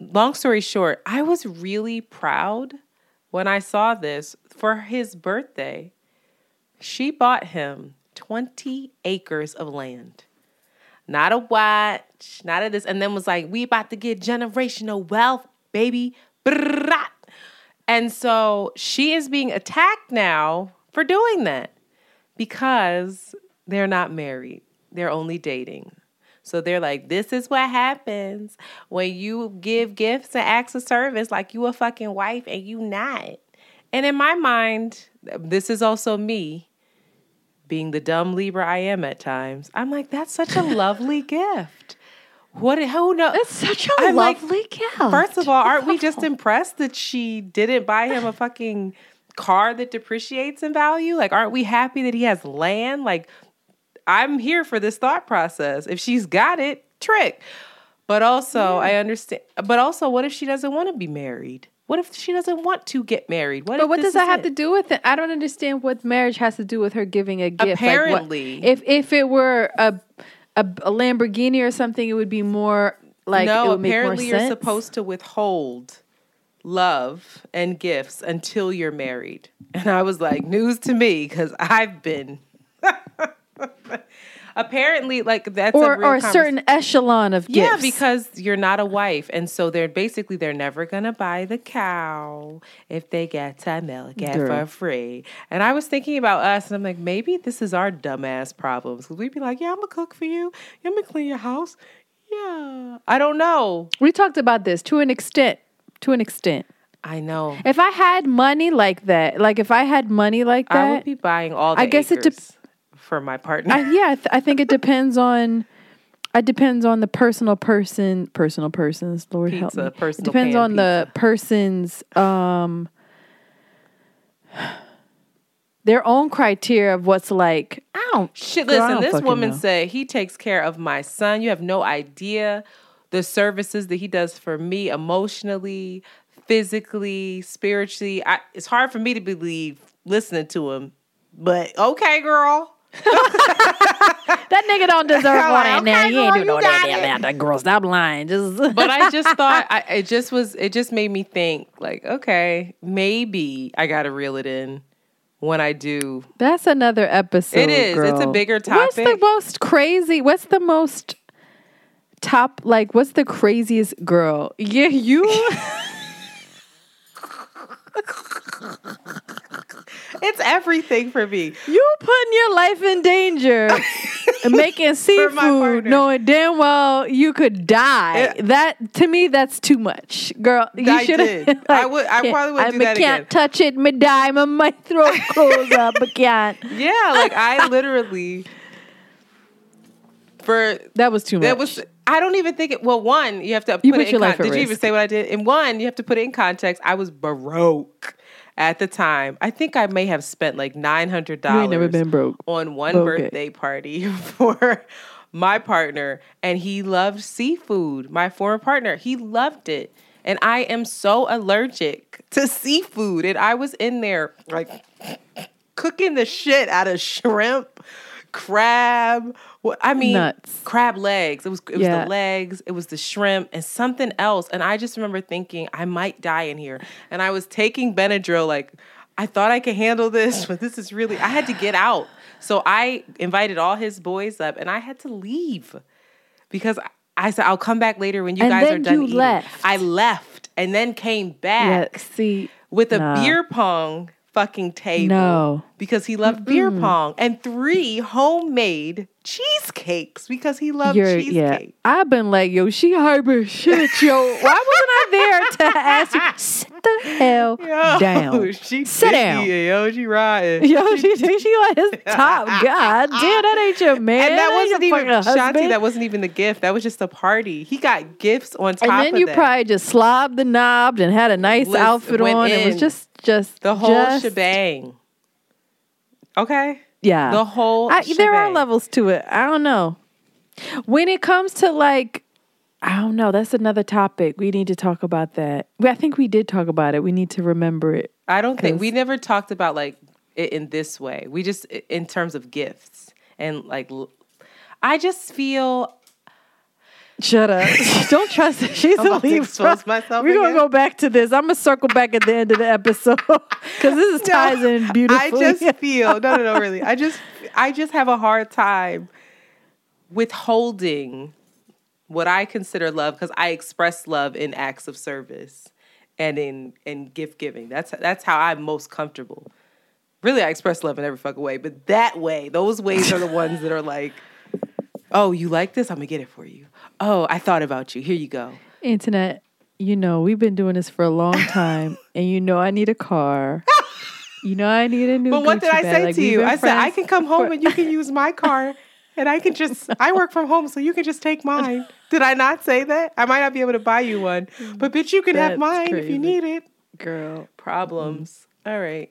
long story short, I was really proud when I saw this for his birthday. She bought him 20 acres of land. Not a watch, not a this, and then was like, we about to get generational wealth, baby. And so she is being attacked now for doing that because they're not married. They're only dating. So they're like, this is what happens when you give gifts and acts of service like you a fucking wife and you not. And in my mind, this is also me being the dumb Libra I am at times. I'm like, that's such a lovely gift. What? Who knows? That's such a I'm like, lovely gift. First of all, aren't we just impressed that she didn't buy him a fucking car that depreciates in value? Like, aren't we happy that he has land? Like, I'm here for this thought process. If she's got it, trick. But also, I understand. But also, what if she doesn't want to be married? What if she doesn't want to get married? What But what does that have it? to do with it? I don't understand what marriage has to do with her giving a gift. Like, what- Apparently. if if it were a, a a Lamborghini or something, it would be more like it no, would make more apparently you're sense. supposed to withhold love and gifts until you're married. And I was like, news to me because I've been. Apparently, like that's or a real or a certain echelon of gifts. Yeah, because you're not a wife, and so they're basically they're never gonna buy the cow if they get to milk it Girl. for free. And I was thinking about us, and I'm like, maybe this is our dumbass problems because we'd be like, yeah, I'm gonna cook for you, yeah, I'm gonna clean your house, yeah. I don't know. we talked about this to an extent. To an extent. I know. If I had money like that, like if I had money like that, I would be buying all the I guess it dep- acres for my partner. I, yeah, I, th- I think it depends on. It depends on the personal person, personal persons. Lord help me. personal it depends on the person's um their own criteria of what's like. I don't. Shit, girl, listen, don't this woman know. said he takes care of my son. You have no idea the services that he does for me emotionally, physically, spiritually. I, it's hard for me to believe listening to him, but okay, girl. that nigga don't deserve I'm all like, that. Now okay, you ain't girl, do no you that, got that, it. that, that. Girl, stop lying. Just. But I just thought I, it just was it just made me think like, okay, maybe I got to reel it in when I do. That's another episode. It is. It's a bigger topic. What's the most crazy? What's the most top? Like, what's the craziest girl? Yeah, you. It's everything for me. you putting your life in danger and making seafood, knowing damn well you could die. Yeah. That to me, that's too much, girl. You I should did. I would- I probably would I do that can't again. touch it. Me die. My my throat close up. I can't. Yeah, like I literally for That was too much. that was I don't even think it. Well, one you have to You put, put it in your life con- Did you even say what I did? In one, you have to put it in context. I was baroque at the time. I think I may have spent like nine hundred dollars. never been broke. on one birthday party for my partner, and he loved seafood. My former partner, he loved it, and I am so allergic to seafood, and I was in there like cooking the shit out of shrimp, crab. What I mean, Nuts. crab legs. It was it was Yeah. the legs. It was the shrimp and something else. And I just remember thinking I might die in here. And I was taking Benadryl like I thought I could handle this, but this is really I had to get out. So I invited all his boys up, and I had to leave because I- I said I'll come back later when you And guys are done you eating. left. I left and then came Yeah. back See. with a beer pong fucking table. No. Because he loved beer pong and three homemade cheesecakes because he loved You're, cheesecake. yeah. I've been like, yo, she hyper shit, yo. Why wasn't I there to ask you? Sit the hell Yo, down. She Sit down. Yo, she riding. Yo, she she, she like his top. God damn, that ain't your man. and that ain't wasn't even Shanti. That wasn't even the gift. That was just a party. He got gifts on top and then you that. probably just slobbed the knob and had a nice outfit on. It was just just the whole just, shebang. Okay. Yeah, The whole. I, there are levels to it. I don't know. When it comes to like, I don't know. That's another topic. We need to talk about that. We- I think we did talk about it. We need to remember it. I don't think we never talked about like it in this way. We just in terms of gifts and like I just feel Shut up. don't trust her. She's I'm a to myself We're gonna go back to this. I'm gonna circle back at the end of the episode because this is ties in beautifully. I just feel no, no, no, really. I just, I just have a hard time withholding what I consider love because I express love in acts of service and in in gift giving. That's that's how I'm most comfortable. Really, I express love in every fucking way, but that way, those ways are the ones that are like, oh, you like this? I'm gonna get it for you. Oh, I thought about you. Here you go. Internet, you know, we've been doing this for a long time, and you know I need a car. You know I need a new. But what did I bag. say Like, to you? I said I can come home for- and you can use my car, and I can just I work from home, so you can just take mine. Did I not say that? I might not be able to buy you one, but bitch, you can have That's mine if you need it. girl. Problems. Mm. All right.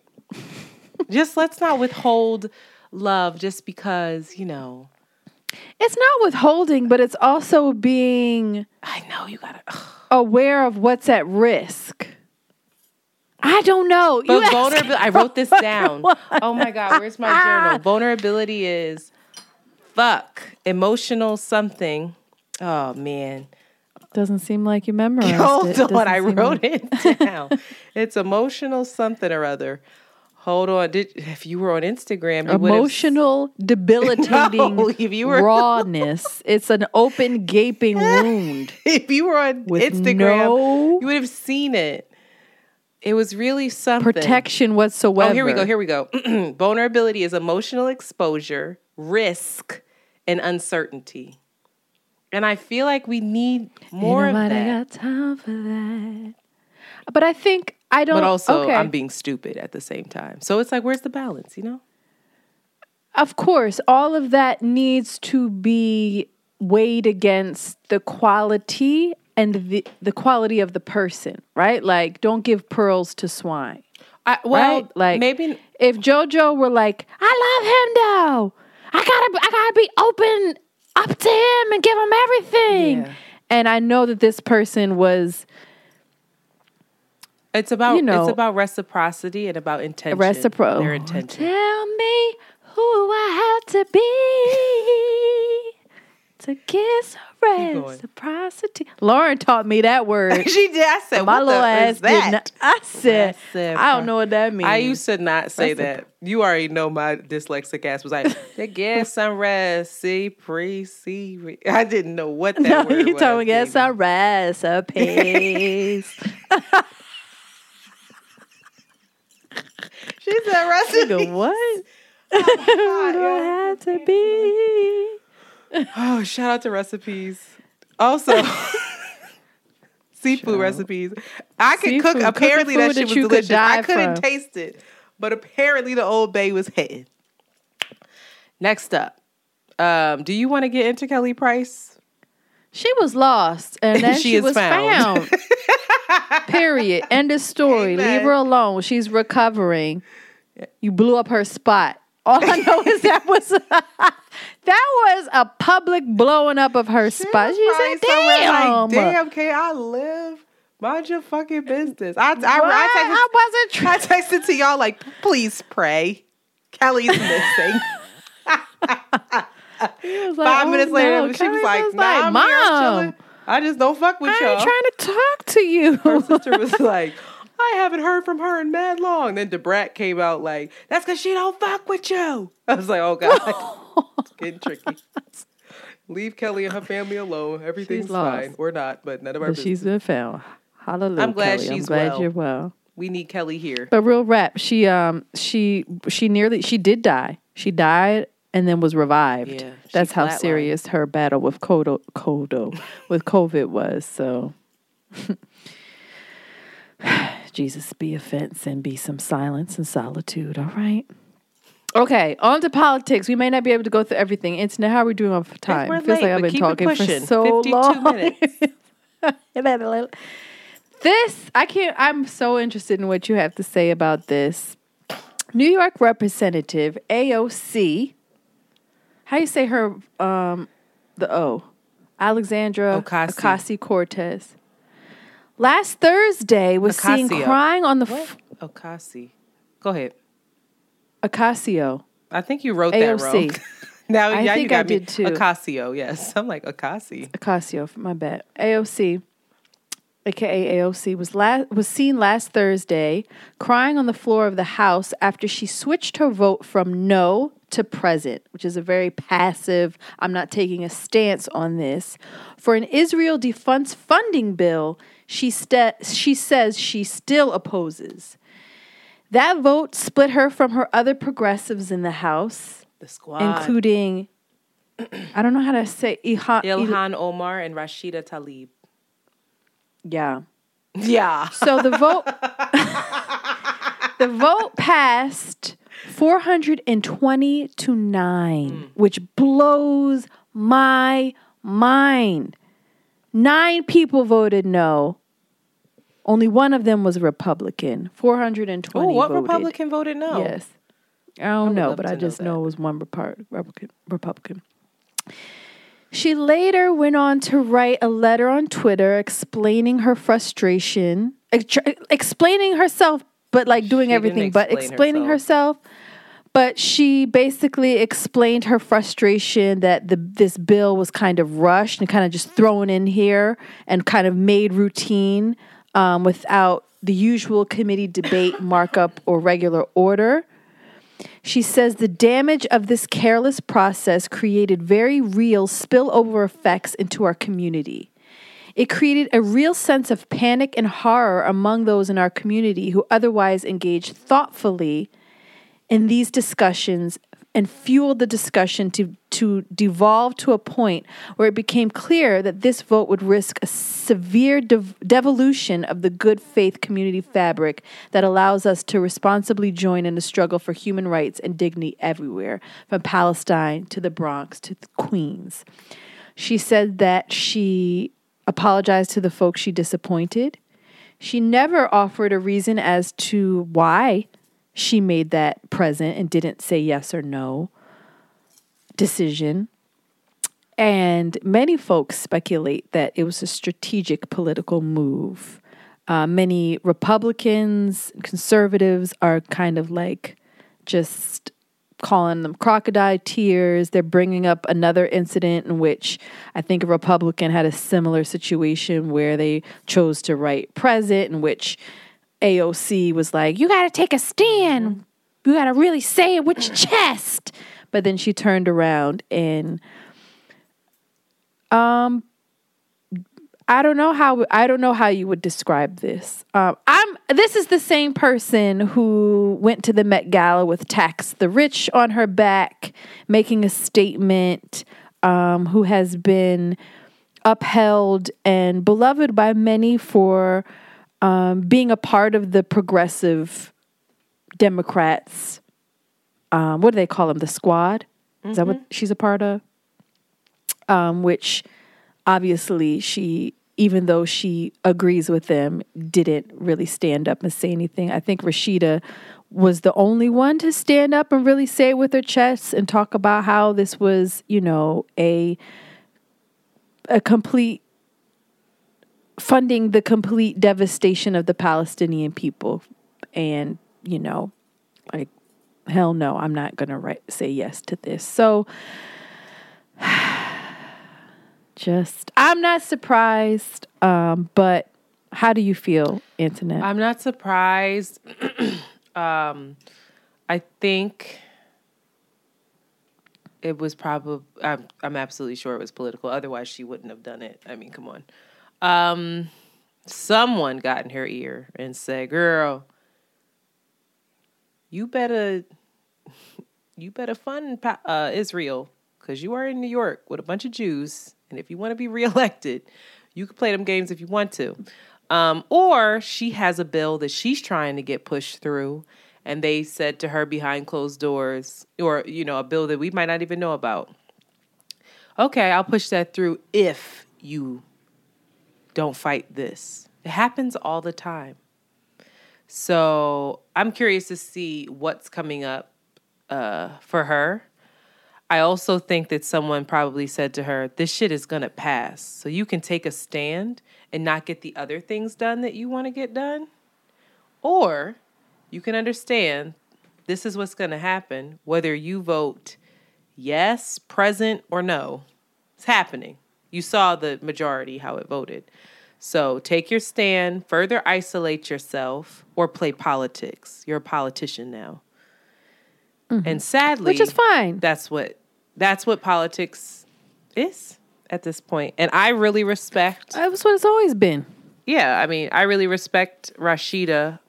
just let's not withhold love just because you know. It's not withholding, but it's also being I know you gotta. aware of what's at risk. I don't know. But vulnerability. I wrote this down. Oh my god, where's my journal? Vulnerability is fuck emotional something. Oh man, Doesn't seem like you memorized Hold it. on, I wrote like- it down. it's emotional something or other. Hold on. Did if you were on Instagram, Emotional, debilitating No, if you were- rawness. It's an open, gaping wound. if you were on Instagram, no- you would have seen it. It was really something. Protection whatsoever. Oh, here we go. Here we go. Vulnerability is emotional exposure, risk, and uncertainty. And I feel like we need more Ain't of that. got time for that. But I think I don't. But also, okay. I'm being stupid at the same time. So it's like, where's the balance? You know? Of course, all of that needs to be weighed against the quality and the the quality of the person, right? Like, don't give pearls to swine. I, well, right? Like maybe if JoJo were like, I love him though. I gotta I gotta be open up to him and give him everything. Yeah. And I know that this person was it's about you know, it's about reciprocity and about intention. reciprocal. Their intention. Tell me who I have to be to kiss reciprocity. Lauryn taught me that word. she did. I said, My what little the ass that? not. I said, I don't know what that means. I used to not say Recipro- that. You already know my dyslexic ass was like, they get some reciprocity. I didn't know what that No, word you was. told me get some recipes. She said recipe. Nigga, what? Who do I have to be? Oh, shout out to recipes. Also, seafood recipes. I could Seafood, cook. cooking Apparently, that food shit that was you could delicious. I die couldn't from. taste it, but apparently, the Old Bay was hitting. Next up, um, do you want to get into Kelly Price? She was lost, and then She she, is was found. found. Period. End of story. Amen. Leave her alone. She's recovering. You blew up her spot. All I know is that was that was a public blowing up of her spot. She said, I "Damn, like, damn, can I live? Mind your fucking business. I, I, What? I, I wasn't texted, I texted to y'all like, please pray. Kelly's missing. Five minutes later, she was like, nah, I'm I'm chilling. "Mom, I just don't fuck with I y'all. ain't trying to talk to you." Her sister was like, I haven't heard from her in mad long. Then Debrat came out like, that's because she don't fuck with you. I was like, oh God. it's getting tricky. Leave Kelly and her family alone. Everything's fine. We're not, but none of our but business. she's been found. Hallelujah. I'm glad Kelly. she's I'm glad well. you're well. we need Kelly here. But real rap, she um she she nearly she did die. She died and then was revived. Yeah, That's how flatlined. serious her battle with Kodo Kodo with COVID was. So Jesus be a fence and be some silence and solitude, all right? Okay, on to politics. We may not be able to go through everything. Internet, how are we doing on time? we're It feels late, like I've been talking for so 52 long. minutes. this I can't. I'm so interested in what you have to say about this. New York Representative AOC. How you say her? Um, the O, Alexandra Ocasio. Ocasio Cortez. Last Thursday was seen crying on the f- Ocasio. Go ahead. Ocasio. I think you wrote that AOC. wrong. now, I yeah, you think got I me. did too. Ocasio, yes. I'm like, Ocasio. Ocasio, my bad. AOC, aka AOC, was la- was seen last Thursday crying on the floor of the House after she switched her vote from no to present, which is a very passive. I'm not taking a stance on this for an Israel defense funding bill. She sta she says she still opposes. That vote split her from her other progressives in the House, The squad. including I don't know how to say Ilhan, Ilhan Omar and Rashida Tlaib. Yeah. Yeah. So the vote the vote passed 420 to 9, hmm. which blows my mind. 9 people voted no. Only one of them was Republican. 420 Oh, what voted. Republican voted no? Yes. I don't would know, but I just know that. it was one Repar- Republican. Republican. She later went on to write a letter on Twitter explaining her frustration, ex- explaining herself, but like doing She everything, but explain explaining herself. But she basically explained her frustration that the this bill was kind of rushed and kind of just thrown in here and kind of made routine um, without the usual committee debate, markup, or regular order. She says the damage of this careless process created very real spillover effects into our community. It created a real sense of panic and horror among those in our community who otherwise engaged thoughtfully in these discussions and fueled the discussion to, to devolve to a point where it became clear that this vote would risk a severe dev- devolution of the good faith community fabric that allows us to responsibly join in the struggle for human rights and dignity everywhere, from Palestine to the Bronx to Queens. She said that she apologized to the folks she disappointed. She never offered a reason as to why she made that present and didn't say yes or no decision. And many folks speculate that it was a strategic political move. Uh, many Republicans, conservatives are kind of like just calling them crocodile tears. They're bringing up another incident in which I think a Republican had a similar situation where they chose to write present, in which AOC was like, You got to take a stand. You got to really say it with your chest. But then she turned around and, um, I don't know how I don't know how you would describe this. Um, I'm this is the same person who went to the Met Gala with tax the rich on her back, making a statement. Um, who has been upheld and beloved by many for um, being a part of the progressive Democrats. Um, what do they call them? The squad. Mm-hmm. Is that what she's a part of? Um, which obviously she, even though she agrees with them, didn't really stand up and say anything. I think Rashida was the only one to stand up and really say with her chest and talk about how this was, you know, a a complete funding the complete devastation of the Palestinian people. And, you know, like, hell no, I'm not going to say yes to this. So, just, I'm not surprised, um, but how do you feel, Antoinette? I'm not surprised. um, I think it was probably, I'm, I'm absolutely sure it was political. Otherwise, she wouldn't have done it. I mean, come on. Um, someone got in her ear and said, "Girl, you better, you better fund uh, Israel because you are in New York with a bunch of Jews, and if you want to be reelected, you can play them games if you want to." Um, or she has a bill that she's trying to get pushed through, and they said to her behind closed doors, or you know, a bill that we might not even know about. Okay, I'll push that through if you don't fight this. It happens all the time. So I'm curious to see what's coming up uh, for her. I also think that someone probably said to her, This shit is to pass. So you can take a stand and not get the other things done that you want to get done. Or you can understand this is what's to happen, whether you vote yes, present, or no. It's happening. You saw the majority how it voted. So take your stand, further isolate yourself, or play politics. You're a politician now. Mm-hmm. And sadly, which is fine. That's what that's what politics is at this point. And I really respect. That's what it's always been. Yeah, I mean, I really respect Rashida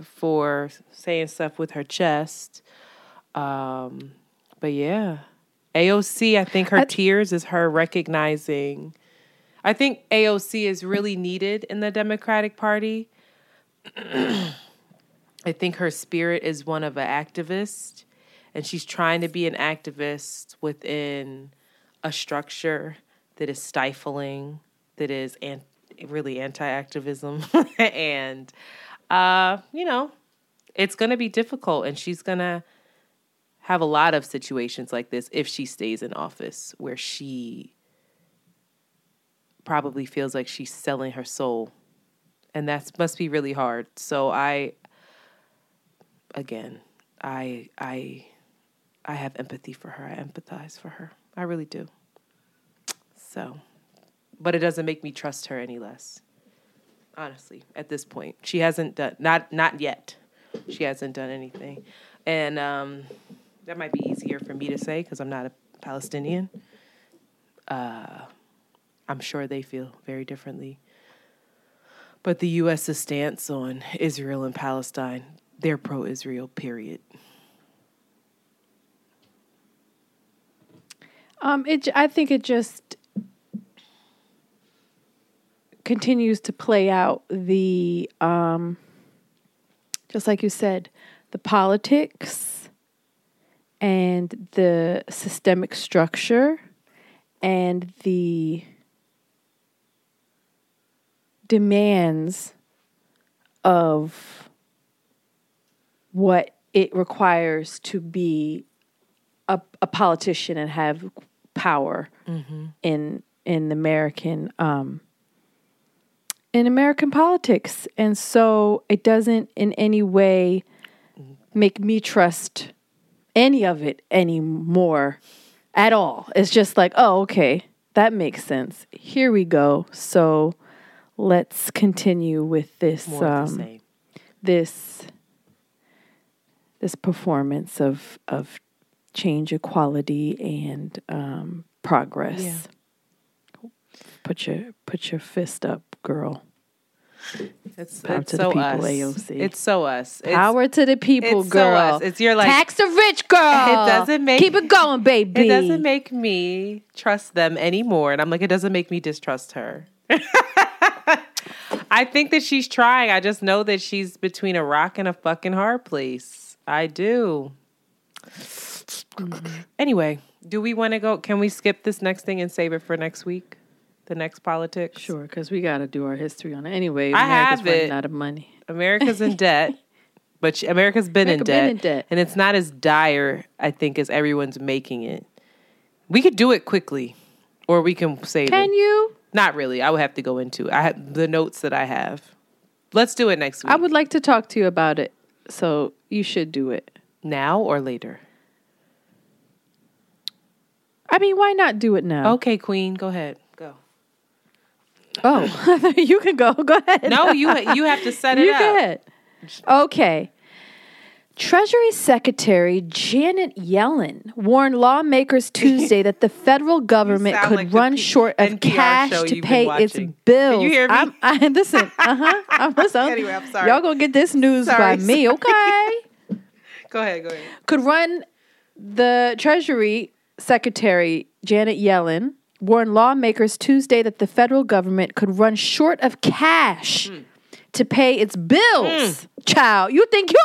for saying stuff with her chest. Um, but yeah, AOC, I think her I, tears is her recognizing. I think AOC is really needed in the Democratic Party. I think her spirit is one of an activist, and she's trying to be an activist within a structure that is stifling, that is an- really anti activism. and, uh, you know, it's going to be difficult, and she's going to have a lot of situations like this if she stays in office where she probably feels like she's selling her soul and that must be really hard so i again i i I have empathy for her. I empathize for her. I really do. So, but it doesn't make me trust her any less. Honestly, at this point, she hasn't done not not yet. She hasn't done anything, and um, that might be easier for me to say because I'm not a Palestinian. Uh, I'm sure they feel very differently. But the U.S.'s stance on Israel and Palestine, they're pro Israel, period. Um, it. I think it just continues to play out the, um, just like you said, the politics and the systemic structure and the demands of what it requires to be a, a politician and have power mm-hmm. in in American um, in American politics, and so it doesn't in any way make me trust any of it anymore at all. It's just like, oh, okay, that makes sense. Here we go. So let's continue with this um, this this performance of of change, equality, and um, progress. Yeah. Put your put your fist up, girl. It's, Power it's to so the people, us. AOC. It's so us. It's, Power to the people, it's girl. So it's your like tax the rich girl. It doesn't make keep it going, baby. It doesn't make me trust them anymore, and I'm like, it doesn't make me distrust her. I think that she's trying. I just know that she's between a rock and a fucking hard place. I do. Anyway, do we want to go? Can we skip this next thing and save it for next week? The next politics? Sure, because we got to do our history on it anyway. I America's have it. Out of money. America's in debt, but she, America's been, America in, debt, been in debt, and it's not as dire, I think, as everyone's making it. We could do it quickly, or we can save can it. Can you? Not really. I would have to go into. I have the notes that I have. Let's do it next week. I would like to talk to you about it, so you should do it now or later. I mean, why not do it now? Okay, Queen, go ahead. Oh, you can go. Go ahead. No, you you have to set it you up. Go ahead. Okay. Treasury Secretary Janet Yellen warned lawmakers Tuesday that the federal government could like run P- short of NPR cash to pay its bills. Can you hear me? I'm, I, listen, uh huh. I'm anyway, I'm sorry. Y'all gonna get this news sorry, by me, okay? go ahead. Go ahead. Could run the Treasury Secretary Janet Yellen warned lawmakers Tuesday that the federal government could run short of cash mm. to pay its bills. Mm. Child, you think you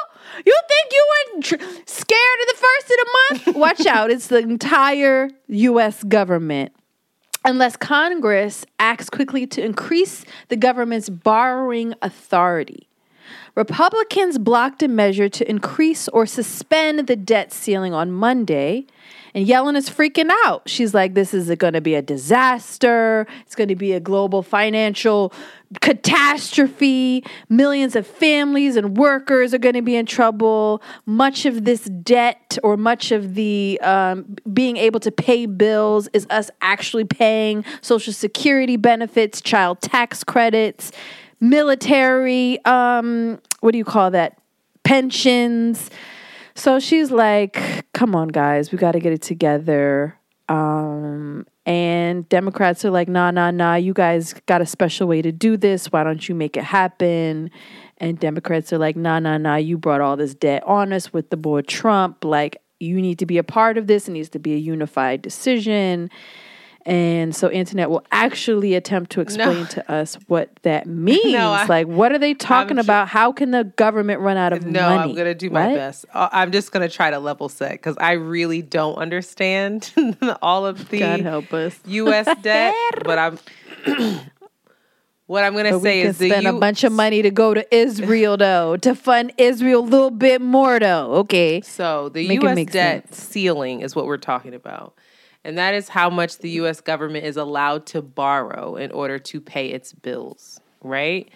you think you weren't tr- scared of the first of the month? Watch out. It's the entire US government. Unless Congress acts quickly to increase the government's borrowing authority. Republicans blocked a measure to increase or suspend the debt ceiling on Monday and Yellen is freaking out. She's like, this is going to be a disaster. It's going to be a global financial catastrophe. Millions of families and workers are going to be in trouble. Much of this debt or much of the um, being able to pay bills is us actually paying Social Security benefits, child tax credits, military, um, what do you call that? Pensions. So she's like, come on, guys, we got to get it together. Um, and Democrats are like, nah, nah, nah, you guys got a special way to do this. Why don't you make it happen? And Democrats are like, nah, nah, nah, you brought all this debt on us with the boy Trump. Like, you need to be a part of this. It needs to be a unified decision. And so Antoinette will actually attempt to explain no. to us what that means. No, I, like, what are they talking I'm about? How can the government run out of no, money? No, I'm going to do my best. Uh, I'm just going to try to level set because I really don't understand all of the God help us. U.S. debt. but I'm. What I'm going to say is spend U- a bunch of money to go to Israel though to fund Israel a little bit more though. Okay. So the make U.S. debt sense. ceiling is what we're talking about and that is how much the US government is allowed to borrow in order to pay its bills, right?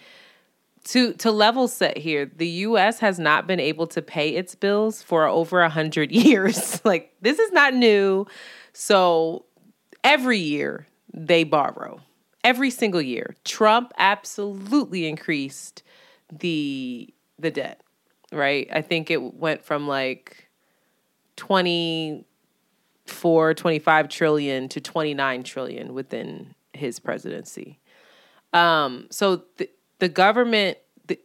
to to level set here, the U.S. has not been able to pay its bills for over a hundred years. like this is not new. So every year they borrow. Every single year, Trump absolutely increased the the debt. Right? I think it went from like 24 25 trillion to 29 trillion within his presidency. Um so the the government the,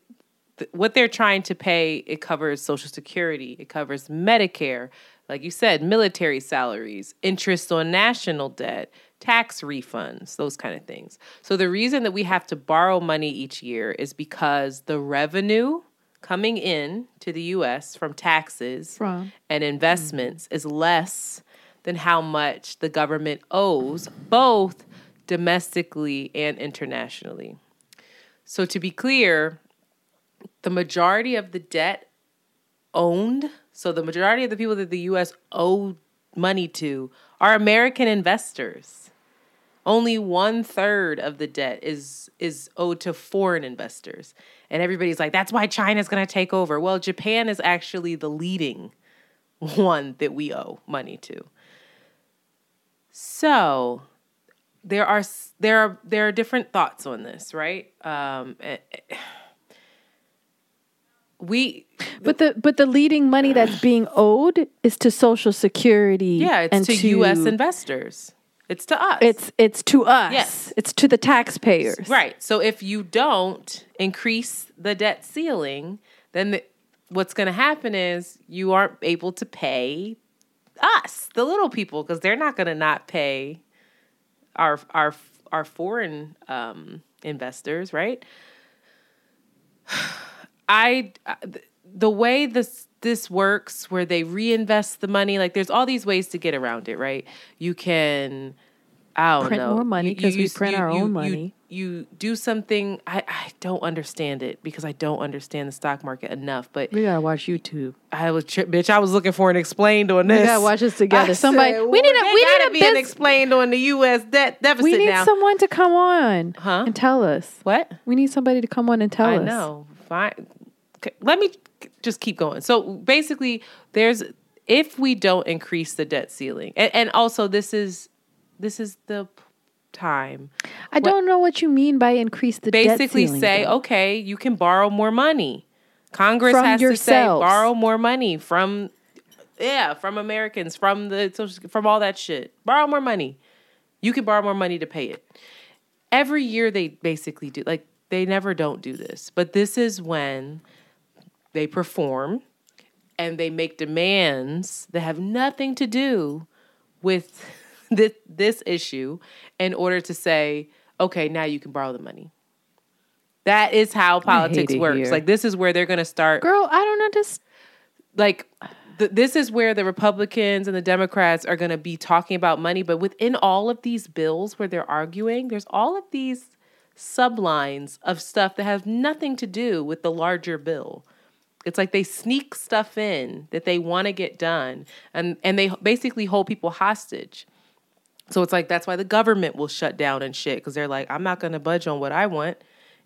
the, what they're trying to pay it covers social security it covers medicare like you said military salaries interest on national debt tax refunds those kind of things so the reason that we have to borrow money each year is because the revenue coming in to the US from taxes From. and investments is less than how much the government owes both domestically and internationally so to be clear, the majority of the debt owned, so the majority of the people that the US owe money to are American investors. Only one third of the debt is is owed to foreign investors. And everybody's like, that's why China's gonna take over. Well, Japan is actually the leading one that we owe money to. So there are there are there are different thoughts on this, right? Um, eh, eh, we But the but the leading money that's being owed is to Social Security. yeah, it's and to, U.S. investors. It's to us. It's it's to us. Yes. It's to the taxpayers. right. So if you don't increase the debt ceiling, then the, what's going to happen is you aren't able to pay us, the little people, because they're not going to not pay our our our foreign um, investors, right? I the way this this works, where they reinvest the money, like there's all these ways to get around it, right? You can, I Print know, more money 'cause we print you- our you- own you- money. You do something. I I don't understand it because I don't understand the stock market enough. But We gotta watch YouTube. I was bitch. I was looking for an explained on this. We gotta watch this together. I Somebody, said, we need a we need a be an explained on the U.S. debt deficit we need now. someone to come on Huh? and tell us. what? We need somebody to come on and tell I us. know. Fine. Let me just keep going. So basically, there's if we don't increase the debt ceiling, and, and also this is this is the p- time. I don't know what you mean by increase the Basically, ceiling, say though. okay, you can borrow more money. Congress From has to say borrow more money from yeah from Americans from the social from all that shit. Borrow more money. You can borrow more money to pay it. Every year they basically do like they never don't do this, but this is when they perform and they make demands that have nothing to do with this this issue in order to say, okay, now you can borrow the money. That is how politics works. here. Like this is where they're going to start girl, I don't understand. like th- this is where the Republicans and the Democrats are going to be talking about money. But within all of these bills where they're arguing, there's all of these sublines of stuff that have nothing to do with the larger bill. It's like they sneak stuff in that they want to get done, and and they basically hold people hostage. So it's like that's why the government will shut down and shit because they're like, I'm not going to budge on what I want.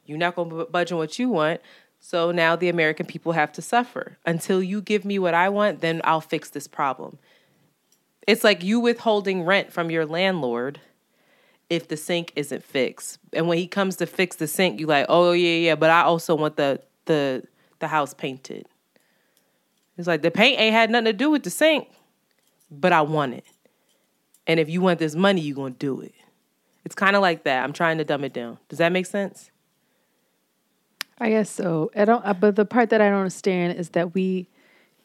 You're not going to budge on what you want. So now the American people have to suffer until you give me what I want. Then I'll fix this problem. It's like you withholding rent from your landlord if the sink isn't fixed. And when he comes to fix the sink, you like, oh yeah, yeah, but I also want the the the house painted. It's like the paint ain't had nothing to do with the sink, but I want it. And if you want this money, you're gonna do it. It's kind of like that. I'm trying to dumb it down. Does that make sense? I guess so. I don't. uh, But the part that I don't understand is that we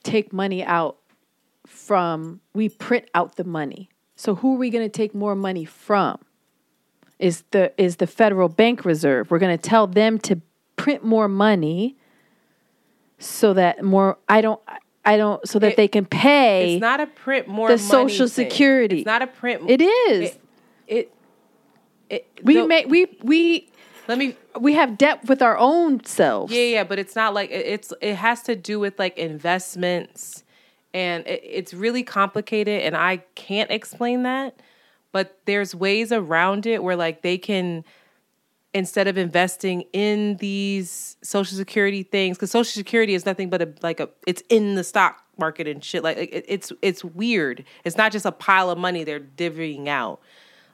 take money out from. We print out the money. So who are we going to take more money from? Is the is the Federal Bank Reserve? We're going to tell them to print more money, so that more. I don't. I don't. So that It- they can pay. It's not a print more the Social thing. Security. It's not a print. it is. It. it, it we the- make. We we Let me. we have debt with our own selves. Yeah, yeah, but it's not like it- it's. It has to do with like investments, and it, it's really complicated, and I can't explain that. But there's ways around it where like they can instead of investing in these social security things because social security is nothing but a like a it's in the stock market and shit like it, it's it's weird it's not just a pile of money they're divvying out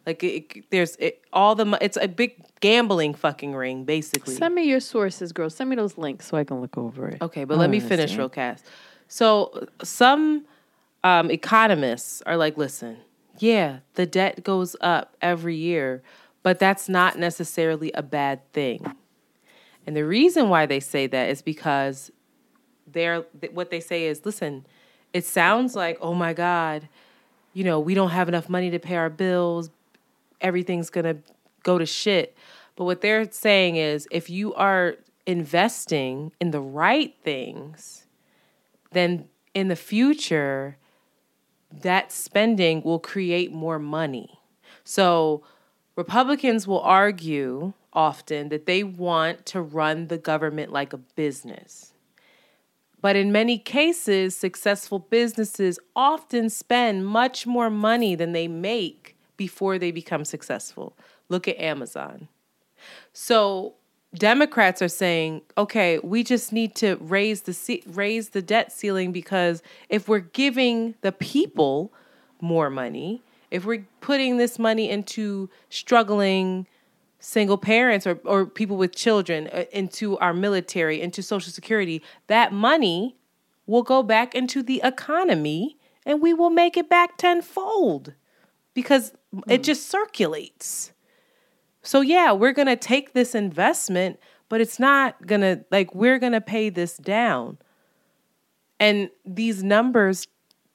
like it, there's it, all the it's a big gambling fucking ring basically Send me your sources, girl. Send me those links so I can look over it. Okay, but I let me don't finish understand. real cast. So some um, economists are like, listen, yeah, the debt goes up every year, but that's not necessarily a bad thing. And the reason why they say that is because they're what they say is, listen, it sounds like, oh my God, you know, we don't have enough money to pay our bills. Everything's gonna go to shit. But what they're saying is, if you are investing in the right things, then in the future, that spending will create more money. So Republicans will argue often that they want to run the government like a business. But in many cases, successful businesses often spend much more money than they make before they become successful. Look at Amazon. So Democrats are saying, okay, we just need to raise the raise the debt ceiling because if we're giving the people more money, if we're putting this money into struggling single parents or, or people with children uh, into our military, into Social Security, that money will go back into the economy and we will make it back tenfold because it just circulates. So yeah, we're going to take this investment, but it's not going to like we're going to pay this down. And these numbers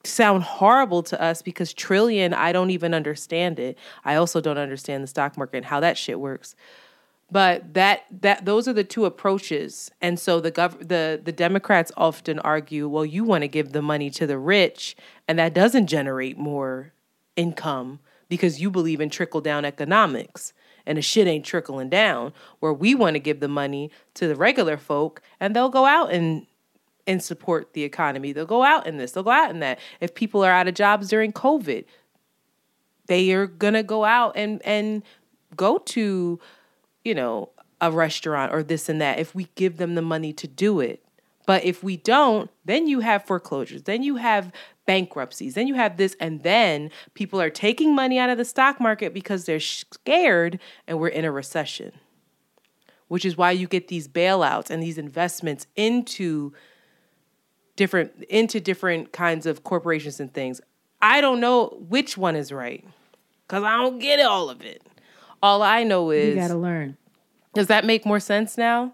sound horrible to us because trillion, I don't even understand it. I also don't understand the stock market and how that shit works. But that that those are the two approaches. And so the gov- the the Democrats often argue, well, you want to give the money to the rich and that doesn't generate more income because you believe in trickle down economics and the shit ain't trickling down where we want to give the money to the regular folk and they'll go out and and support the economy. They'll go out in this, they'll go out in that. If people are out of jobs during COVID, they are gonna go out and and go to, you know, a restaurant or this and that if we give them the money to do it. But if we don't, then you have foreclosures, then you have bankruptcies, then you have this, and then people are taking money out of the stock market because they're scared and we're in a recession. Which is why you get these bailouts and these investments into different into different kinds of corporations and things. I don't know which one is right because I don't get all of it. All I know is You got to learn. does that make more sense now?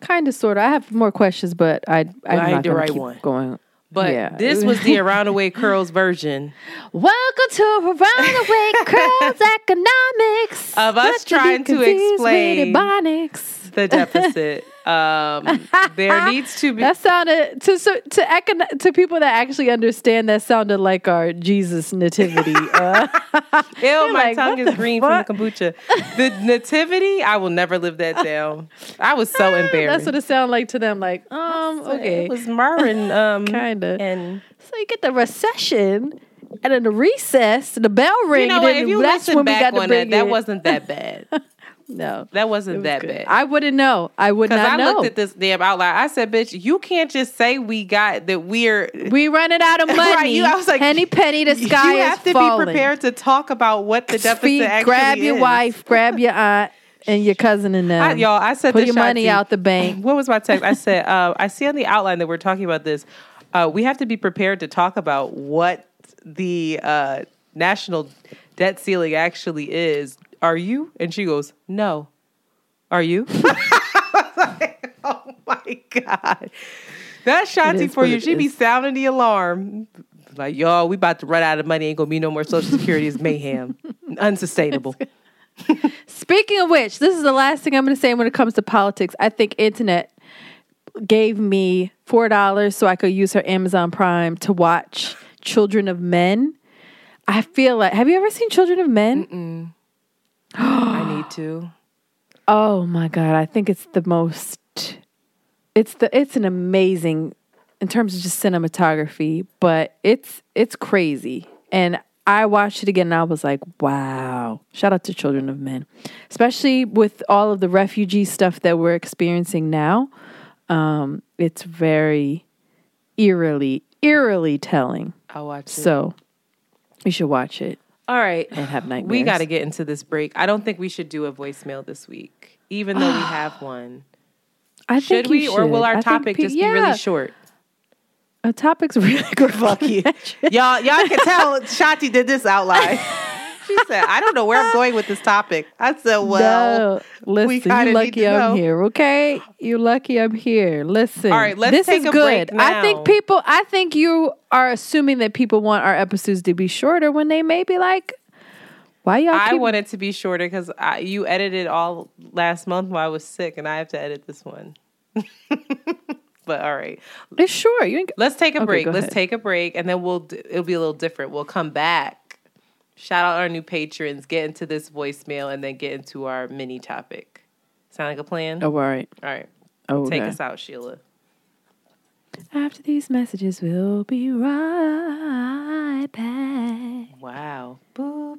Kind of, sort of. I have more questions, but I, I'm I not the right keep one. going. But Yeah. this was the Around the Way Curls version Welcome to Around the Way Curls Economics Of us trying to explain- the deficit. Um, there needs to be That sounded to so, to econ- to people that actually understand. That sounded like our Jesus nativity. Uh, Ew, my like, tongue is green fuck? from the kombucha. The nativity, I will never live that down. I was so embarrassed. that's what it sounded like to them. Like, um, okay, It was Marvin um Kinda. and so you get the recession. And then the recess, the bell ring. you know and what, if you that's listen when we back got on that, that wasn't that bad. No, That wasn't was that good. bad. I wouldn't know. I would not I know. I looked at this damn outline. I said, bitch, you can't just say we got that we're we running out of money. Right, you- I was like, penny penny, the sky you have to falling. be prepared to talk about what the deficit Speak, actually grab your is. wife, grab your aunt, and your cousin and them. I, y'all, I said put your money out the bank. What was my text? I said, uh, I see on the outline that we're talking about this. Uh, we have to be prepared to talk about what the uh, national debt ceiling actually is. Are you? And she goes, No. Are you? Like, oh my God. That's Shanti for you. She be sounding the alarm. Like, y'all, we about to run out of money. Ain't gonna be no more Social Security. It's mayhem. Unsustainable. Speaking of which, this is the last thing I'm going to say when it comes to politics. I think Antoinette gave me four dollars so I could use her Amazon Prime to watch Children of Men. I feel like have you ever seen Children of Men? I need to. Oh my god, I think it's the most it's the it's an amazing in terms of just cinematography, but it's it's crazy. And I watched it again and I was like, wow. Shout out to Children of Men. Especially with all of the refugee stuff that we're experiencing now. Um, it's very eerily, eerily telling. I'll watch it. So you should watch it All right. and have nightmares. We got to get into this break. I don't think we should do a voicemail this week, even though we have one. I Should we, you or will our I topic pe- just be really short? A topic's really good. Fuck you. y'all, y'all can tell Shanti did this outline. She said, "I don't know where I'm going with this topic." I said, "Well, no, listen, we you lucky I'm here, okay? You lucky I'm here. Listen. All right, let's this take is a good. break I think people I think you are assuming that people want our episodes to be shorter when they may be like, why y'all I want it to be shorter because you edited all last month while I was sick, and I have to edit this one." but all right, it's short. You ain't let's take a Okay, break. Let's ahead. take a break, and then we'll it'll be a little different. We'll come back. Shout out our new patrons. Get into this voicemail, and then get into our mini topic. Sound like a plan? Oh, all right. All right, Oh, take okay. us out, Sheila. After these messages, we'll be right back. Wow. Boop.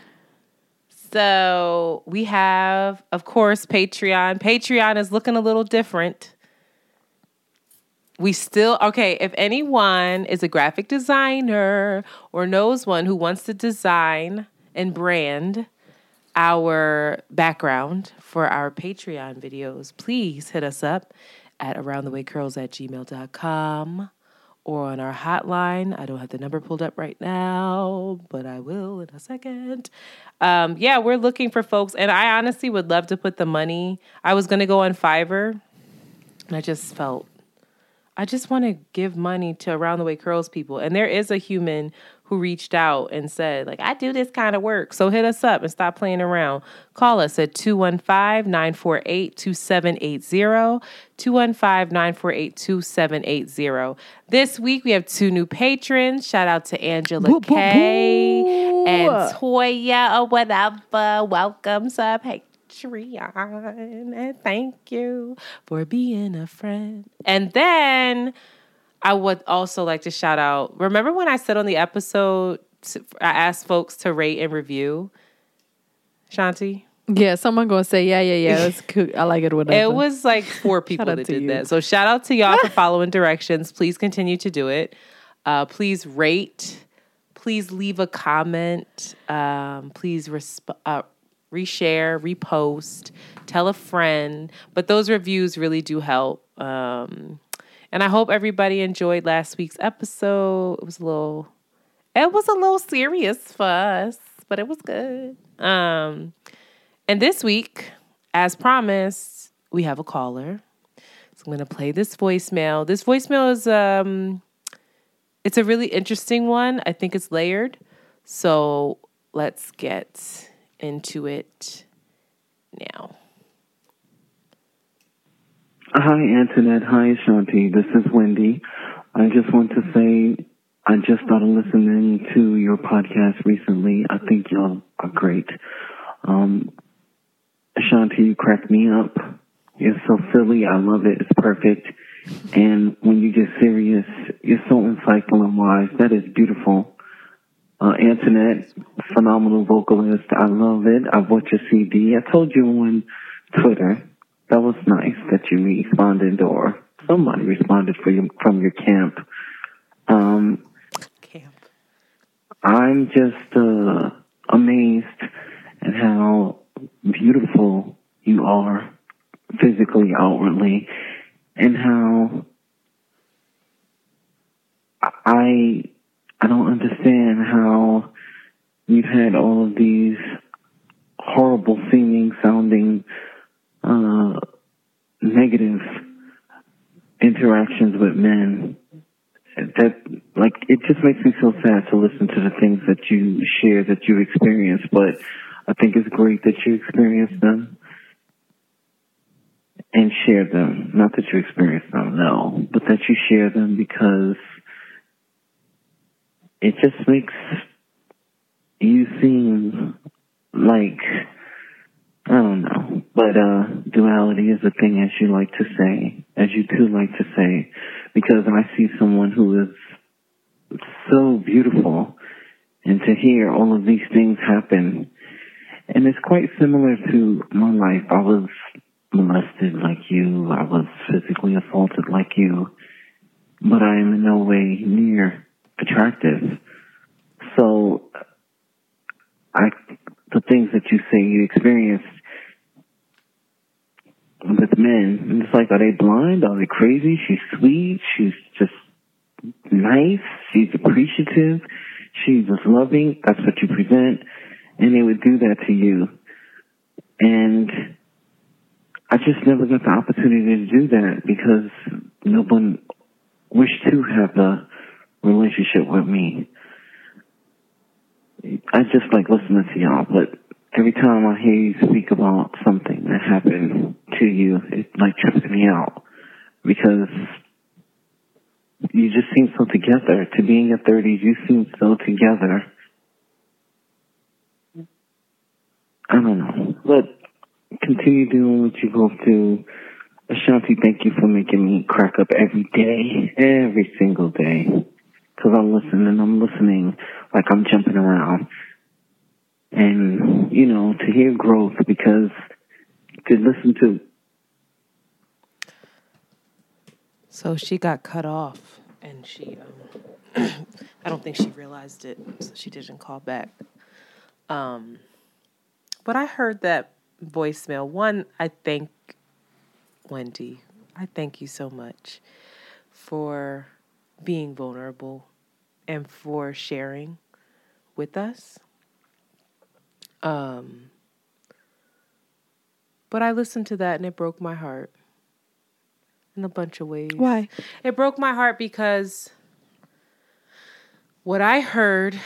So we have, of course, Patreon. Patreon is looking a little different. We still, okay, if anyone is a graphic designer or knows one who wants to design and brand our background for our Patreon videos, please hit us up at aroundthewaycurls at gmail.com or on our hotline. I don't have the number pulled up right now, but I will in a second. Um, yeah, we're looking for folks, and I honestly would love to put the money. I was going to go on Fiverr, and I just felt I just want to give money to Around the Way Curls people. And there is a human who reached out and said, like, I do this kind of work. So hit us up and stop playing around. Call us at 215 948 2780. 215 948 2780. This week we have two new patrons. Shout out to Angela Boo, boo, Kay boo. and Toya or whatever. Welcome to Patreon. And thank you for being a friend. And then I would also like to shout out. Remember when I said on the episode, I asked folks to rate and review? Shanti? Yeah, someone gonna say, yeah, yeah, yeah. That's cool. I like it. Whatever. It was like four people that did you. that. So shout out to y'all for following directions. Please continue to do it. Uh, please rate. Please leave a comment. Um, please resp- uh, reshare, repost, tell a friend. But those reviews really do help. Um, and I hope everybody enjoyed last week's episode. It was a little, it was a little serious for us, but it was good. Um, and this week, as promised, we have a caller. So I'm going to play this voicemail. This voicemail is um it's a really interesting one. I think it's layered. So let's get into it now. Hi, Antoinette. Hi, Shanti. This is Wendy. I just want to say I just started listening to your podcast recently. I think y'all are great. Um, Ashanti, you crack me up. You're so silly. I love it. It's perfect. And when you get serious, you're so insightful and wise. That is beautiful. Uh, Antoinette, phenomenal vocalist. I love it. I bought your CD. I told you on Twitter. That was nice that you responded or somebody responded for you from your camp. Um, camp. I'm just uh, amazed at how beautiful you are physically, outwardly, and how I I don't understand how you've had all of these horrible seeming sounding uh, negative interactions with men that like it just makes me so sad to listen to the things that you share that you experience but i think it's great that you experience them and share them. Not that you experience them no but that you share them because it just makes you seem like I don't know. But uh duality is a thing as you like to say, as you too like to say, because I see someone who is so beautiful and to hear all of these things happen and it's quite similar to my life. I was molested like you, I was physically assaulted like you, but I am in no way near attractive. So I the things that you say you experienced with men, and it's like, are they blind? Are they crazy? She's sweet. She's just nice. She's appreciative. She's just loving. That's what you present. And they would do that to you. And I just never got the opportunity to do that because no one wished to have a relationship with me. I just like listening to y'all, but every time I hear you speak about something that happened to you, it like trips me out because you just seem so together. To be in your thirties, you seem so together. I don't know, but continue doing what you go to. Ashanti, thank you for making me crack up every day, every single day. Cause I'm listening, I'm listening like I'm jumping around. And, you know, to hear growth because to listen to. So she got cut off and she, um, I don't think she realized it, so she didn't call back. Um, but I heard that voicemail. One, I thank Wendy. I thank you so much for being vulnerable and for sharing with us. Um, but I listened to that and it broke my heart in a bunch of ways. Why? It broke my heart because what I heard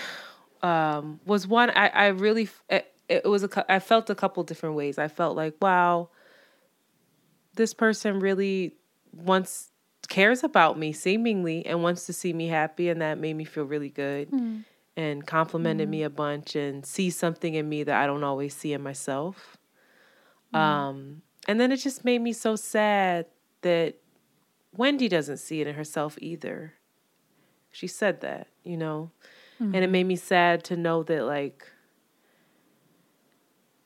um, was one, I, I really, it, it was a, I felt a couple different ways. I felt like, wow, this person really wants, cares about me seemingly and wants to see me happy. And that made me feel really good. Mm and complimented mm. me a bunch and see something in me that I don't always see in myself. Mm. Um, and then it just made me so sad that Wendy doesn't see it in herself either. She said that, you know, mm. and it mm-hmm. made me sad to know that like,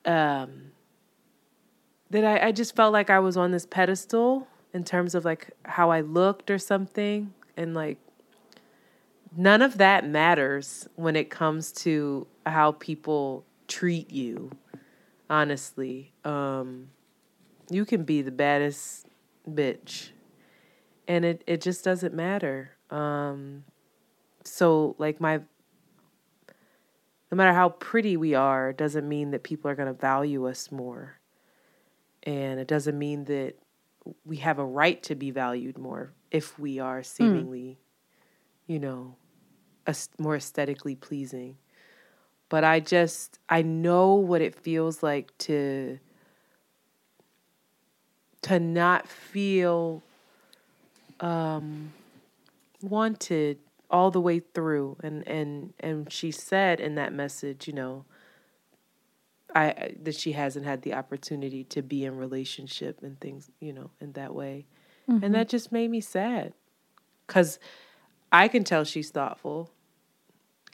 um, that I, I just felt like I was on this pedestal in terms of like how I looked or something, and like none of that matters when it comes to how people treat you honestly. Um you can be the baddest bitch and it it just doesn't matter. Um so like my no matter how pretty we are doesn't mean that people are going to value us more. And it doesn't mean that we have a right to be valued more if we are hmm. seemingly mm you know, more aesthetically pleasing. But I just, I know what it feels like to to not feel um, wanted all the way through and and and she said in that message you know i that she hasn't had the opportunity to be in relationship and things you know in that way Mm-hmm. and that just made me sad because i can tell she's thoughtful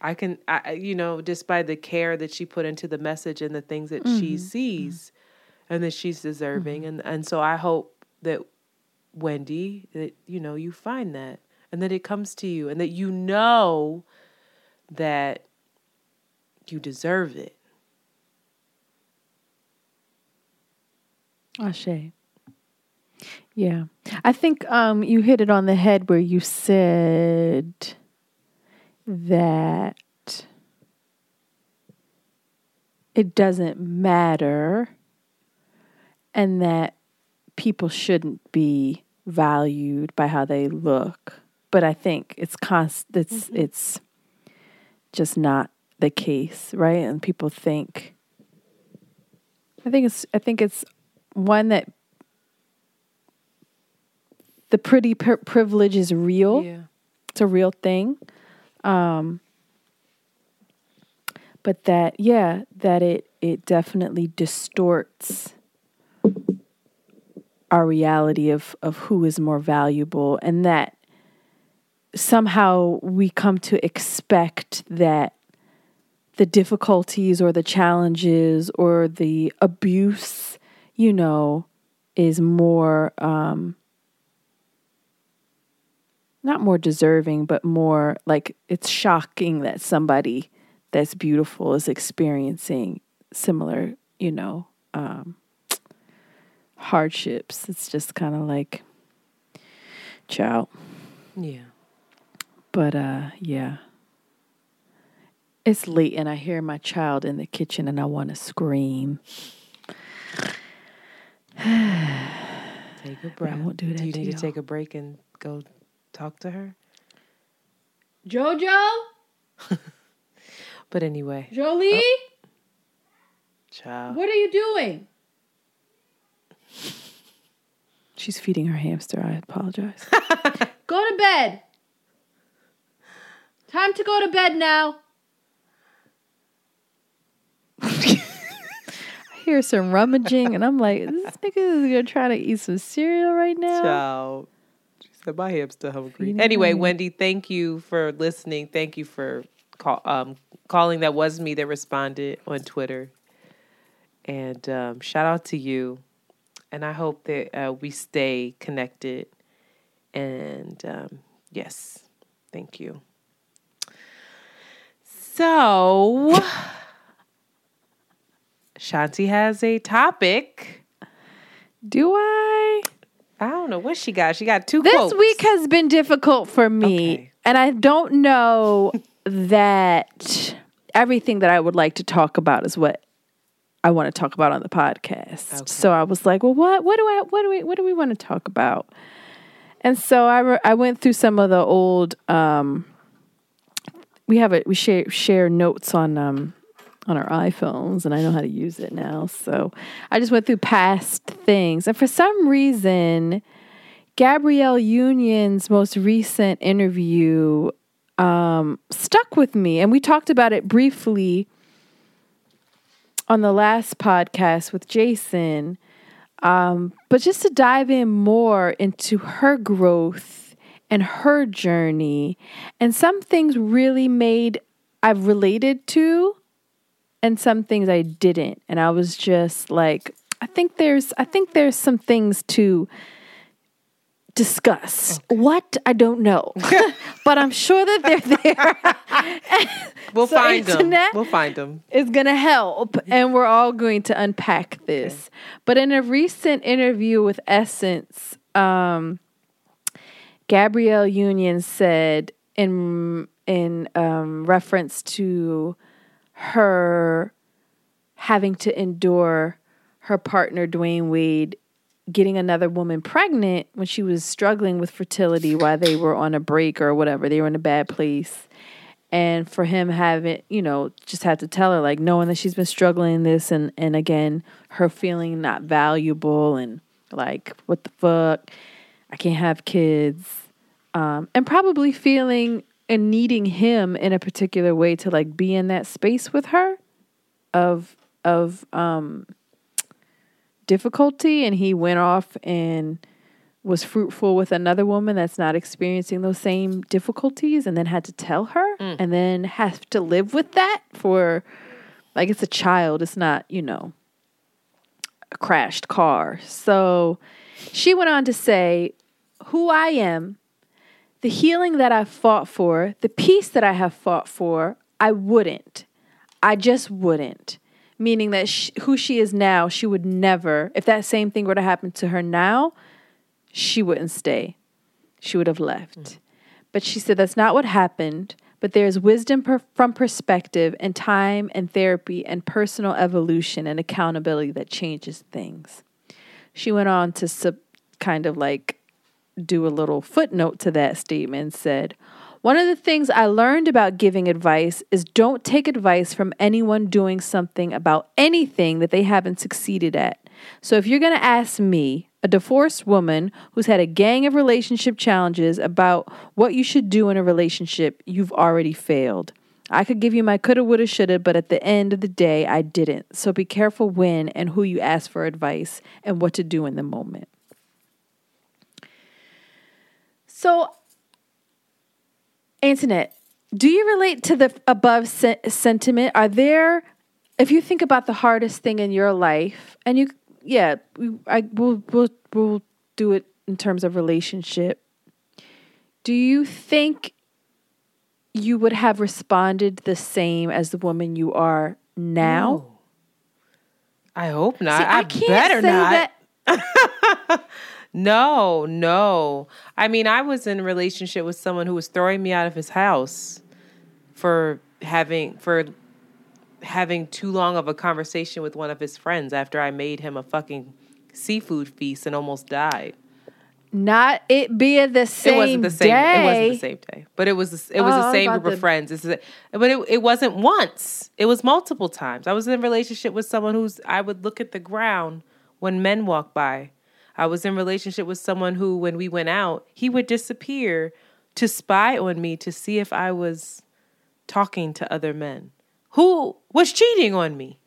i can I, you know just by the care that she put into the message and the things that she Mhm. sees and that she's deserving and and so i hope that wendy that you know you find that and that it comes to you and that you know that you deserve it Ashe. Yeah. I think um you hit it on the head where you said that it doesn't matter and that people shouldn't be valued by how they look. But I think it's const it's it's just not the case, right? And people think I think it's I think it's one that the pretty pri- privilege is real. Yeah. It's a real thing. Um but that yeah, that it it definitely distorts our reality of of who is more valuable and that somehow we come to expect that the difficulties or the challenges or the abuse, you know, is more um not more deserving, but more like it's shocking that somebody that's beautiful is experiencing similar, you know, um hardships. It's just kind of like ciao. yeah But uh yeah. It's late and I hear my child in the kitchen and I want to scream. take a breath I won't do that you need to y'all. take a break and go talk to her Jojo? but anyway Jolie? Oh. child What are you doing? She's feeding her hamster. I apologize. Go to bed. Time to go to bed now. I hear some rummaging and I'm like, this nigga is gonna try to eat some cereal right now. Child. Said my hamster hungry. Feeding Anyway. Wendy, thank you for listening. Thank you for call, um, calling. That was me that responded on Twitter. And um, shout out to you. And I hope that uh, we stay connected. And um, yes, thank you. So, Shanti has a topic. Do I? I don't know what she got. She got two This quotes. week has been difficult for me. And I don't know that everything that I would like to talk about is what I want to talk about on the podcast. So I was like, well, what what do I what do we what do we want to talk about? And so I re- I went through some of the old um we have it we share share notes on um on our iPhones and I know how to use it now. So I just went through past things. And for some reason Gabrielle Union's most recent interview um, stuck with me, and we talked about it briefly on the last podcast with Jason. Um, but just to dive in more into her growth and her journey, and some things really made I've related to, and some things I didn't, and I was just like, I think there's, I think there's some things to discuss. What I don't know, but I'm sure that they're there. We'll So find them. We'll find them. It's going to help, and we're all going to unpack this. But in a recent interview with Essence, um, Gabrielle Union said in in um, reference to her having to endure her partner Dwyane Wade getting another woman pregnant when she was struggling with fertility while they were on a break or whatever. They were in a bad place. And for him having, you know, just had to tell her, like, knowing that she's been struggling this and, and again, her feeling not valuable and like, what the fuck? I can't have kids. Um, and probably feeling and needing him in a particular way to like be in that space with her of of um difficulty and he went off and was fruitful with another woman that's not experiencing those same difficulties and then had to tell her Mm. and then have to live with that for like it's a child it's not you know a crashed car so she went on to say who i am the healing that i've fought for the peace that i have fought for i wouldn't i just wouldn't meaning that sh who she is now she would never if that same thing were to happen to her now she wouldn't stay. She would have left. Mm. But she said that's not what happened. But there's wisdom per- from perspective and time and therapy and personal evolution and accountability that changes things. She went on to sub- kind of like do a little footnote to that statement said, One of the things I learned about giving advice is don't take advice from anyone doing something about anything that they haven't succeeded at. So if you're going to ask me, a divorced woman who's had a gang of relationship challenges about what you should do in a relationship, you've already failed. I could give you my coulda, woulda, shoulda, but at the end of the day, I didn't. So be careful when and who you ask for advice and what to do in the moment. So, Antoinette, do you relate to the above se- sentiment? Are there, if you think about the hardest thing in your life, and you, yeah, we, I, we'll, we'll, we'll do it in terms of relationship. Do you think you would have responded the same as the woman you are now? I hope not. See, I I, can't better say not. no, no. I mean, I was in a relationship with someone who was throwing me out of his house for having for having too long of a conversation with one of his friends after I made him a fucking seafood feast and almost died. Not it being the same it wasn't the same. day. It wasn't the same day, but it was the- it was Oh, the same group to- of friends. It's but it it wasn't once. It was multiple times. I was in a relationship with someone who's I would look at the ground when men walk by. I was in relationship with someone who, when we went out, he would disappear to spy on me to see if I was talking to other men who was cheating on me.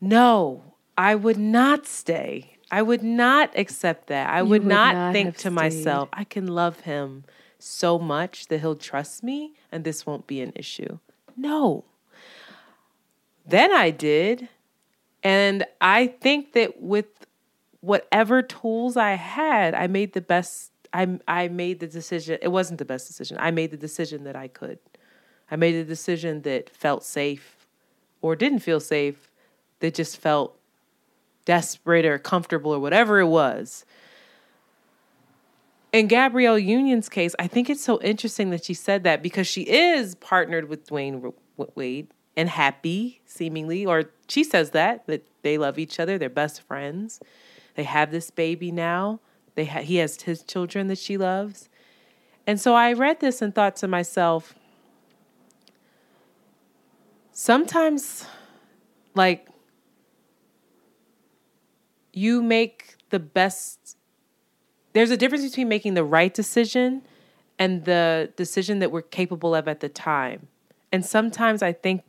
No, I would not stay. I would not accept that. I would, would not, not think to stayed. myself, I can love him so much that he'll trust me and this won't be an issue. No. Then I did. And I think that with whatever tools I had, I made the best I I made the decision. It wasn't the best decision. I made the decision that I could. I made a decision that felt safe or didn't feel safe, that just felt desperate or comfortable or whatever it was. In Gabrielle Union's case, I think it's so interesting that she said that because she is partnered with Dwyane Wade and happy, seemingly, or she says that that they love each other, they're best friends. They have this baby now. They ha- he has his children that she loves. And so I read this and thought to myself, sometimes like you make the best there's a difference between making the right decision and the decision that we're capable of at the time. And sometimes I think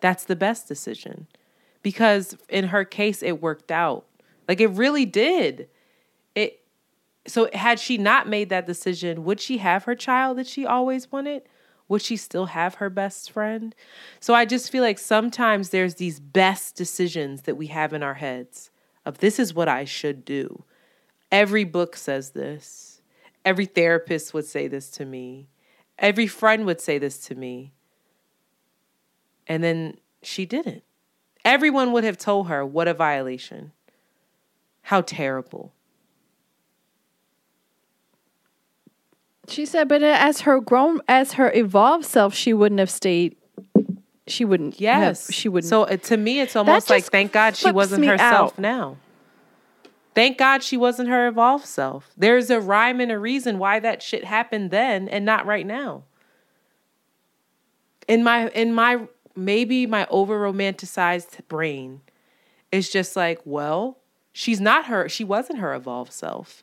that's the best decision because in her case it worked out. Like it really did. It so had she not made that decision, would she have her child that she always wanted? Would she still have her best friend? So I just feel like sometimes there's these best decisions that we have in our heads of this is what I should do. Every book says this. Every therapist would say this to me. Every friend would say this to me. And then she didn't. Everyone would have told her, what a violation. How terrible. She said, but as her grown, as her evolved self, she wouldn't have stayed. She wouldn't. Yes. have, she wouldn't. So uh, to me, it's almost like thank God she wasn't herself out. now. Thank God she wasn't her evolved self. There's a rhyme and a reason why that shit happened then and not right now. In my in my maybe my over romanticized brain, it's just like, well, she's not her, she wasn't her evolved self.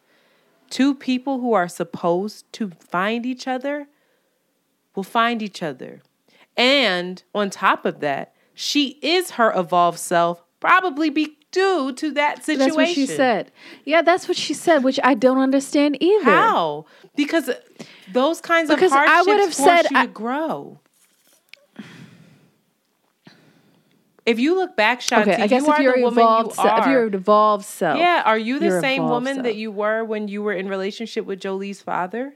Two people who are supposed to find each other will find each other. And on top of that, she is her evolved self, probably be due to that situation. That's what she said. Yeah, that's what she said, which I don't understand either. How? Because those kinds Because of I would have said you I- to grow. If you look back, Shanti, Okay, I guess you if are you're the woman evolved, you se- if you're an evolved self, yeah, are you the same woman self. that you were when you were in relationship with Jolie's father?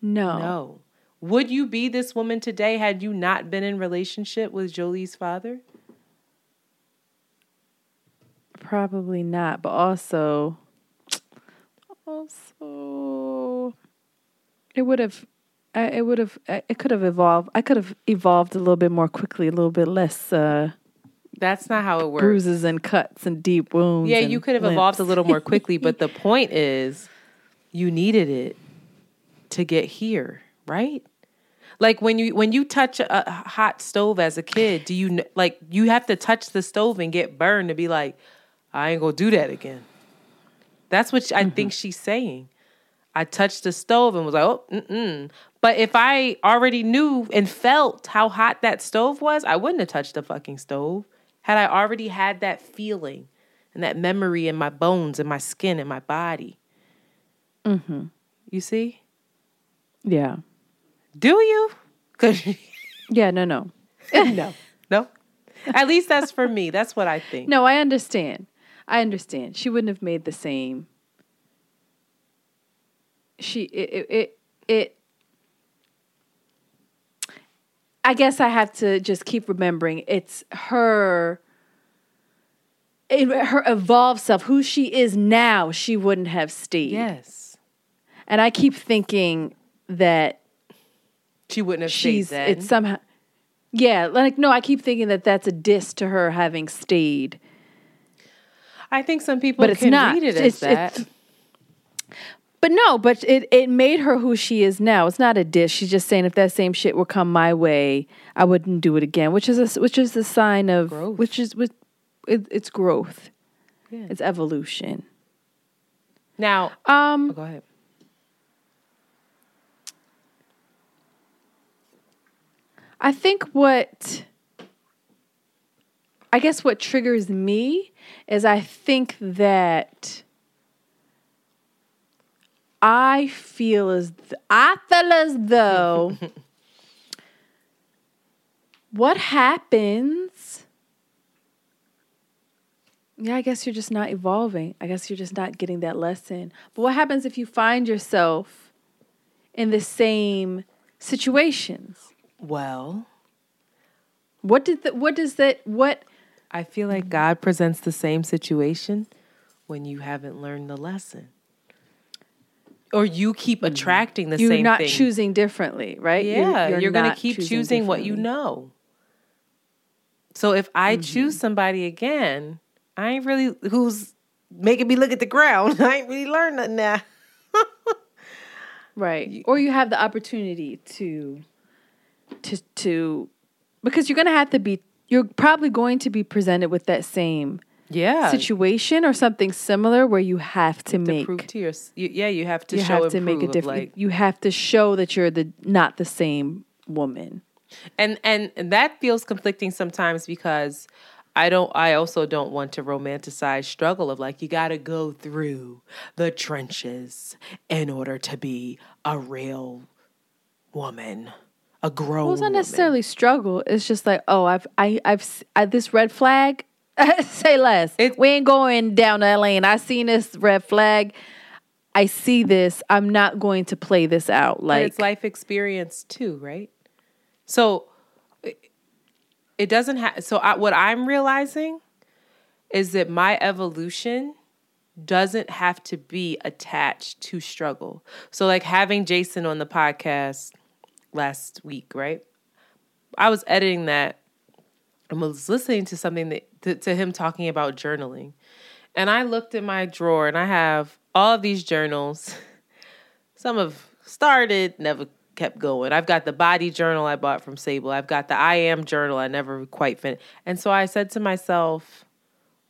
No. No. Would you be this woman today had you not been in relationship with Jolie's father? Probably not, but also, also, it would have, I- it would have, it could have evolved. I could have evolved a little bit more quickly, a little bit less uh, That's not how it works. bruises and cuts and deep wounds. Yeah, you could have evolved a little more quickly, but the point is you needed it to get here, right? Like when you when you touch a hot stove as a kid, do you like you have to touch the stove and get burned to be like I ain't to do that again. That's what I think she's saying. I touched the stove and was like, "Oh, mm-mm." But if I already knew and felt how hot that stove was, I wouldn't have touched the fucking stove. Had I already had that feeling and that memory in my bones and my skin and my body. Mm-hmm. You see? Yeah. Do you? 'Cause- Yeah. No. No. no. No. At least that's for me. That's what I think. No, I understand. I understand. She wouldn't have made the same. She it it it. it I guess I have to just keep remembering it's her in her evolved self, who she is now, she wouldn't have stayed. Yes. And I keep thinking that She wouldn't have she's stayed then. it's somehow yeah, like no, I keep thinking that that's a diss to her having stayed. I think some people but it's not. read it as It's- that. it's- but no, but it it made her who she is now. It's not a diss. She's just saying if that same shit would come my way, I wouldn't do it again. Which is a which is a sign of which is with it, it's growth. Yeah. It's evolution. now, Um, oh, go ahead. I think what I guess what triggers me is I think that I feel as th- I feel as though what happens yeah, I guess you're just not evolving. I guess you're just not getting that lesson. But what happens if you find yourself in the same situations? Well, What did the, what does that what I feel like God presents the same situation when you haven't learned the lesson. Or you keep mm-hmm. attracting the same. you're not thing. choosing differently, right? Yeah, you're, going to keep choosing what you know. So if I choose mm-hmm. somebody again, I ain't really who's making me look at the ground. I ain't really learned nothing now. Right. Or you have the opportunity to to to because you're going to have to be you're probably going to be presented with that same Yeah. situation or something similar where you have to, to make prove to your, you, yeah, you have to you show have to make a difference. Like, you have to show that you're the not the same woman. and and that feels conflicting sometimes because I don't I also don't want to romanticize struggle of like you got to go through the trenches in order to be a real woman, a grown Well, it's not woman. necessarily struggle. It's just like, oh, I've I I've I, this red flag. say less. we ain't going down that lane. I seen this red flag. I see this. I'm not going to play this out. Like it's life experience too, right? So it- it doesn't have. So I, what I'm realizing is that my evolution doesn't have to be attached to struggle. So like having Jason on the podcast last week, right? I was editing that and was listening to something that to, to him talking about journaling. And I looked in my drawer and I have all of these journals. Some have started, never kept going. I've got the body journal I bought from Sable. I've got the I am journal I never quite finished. And so I said to myself,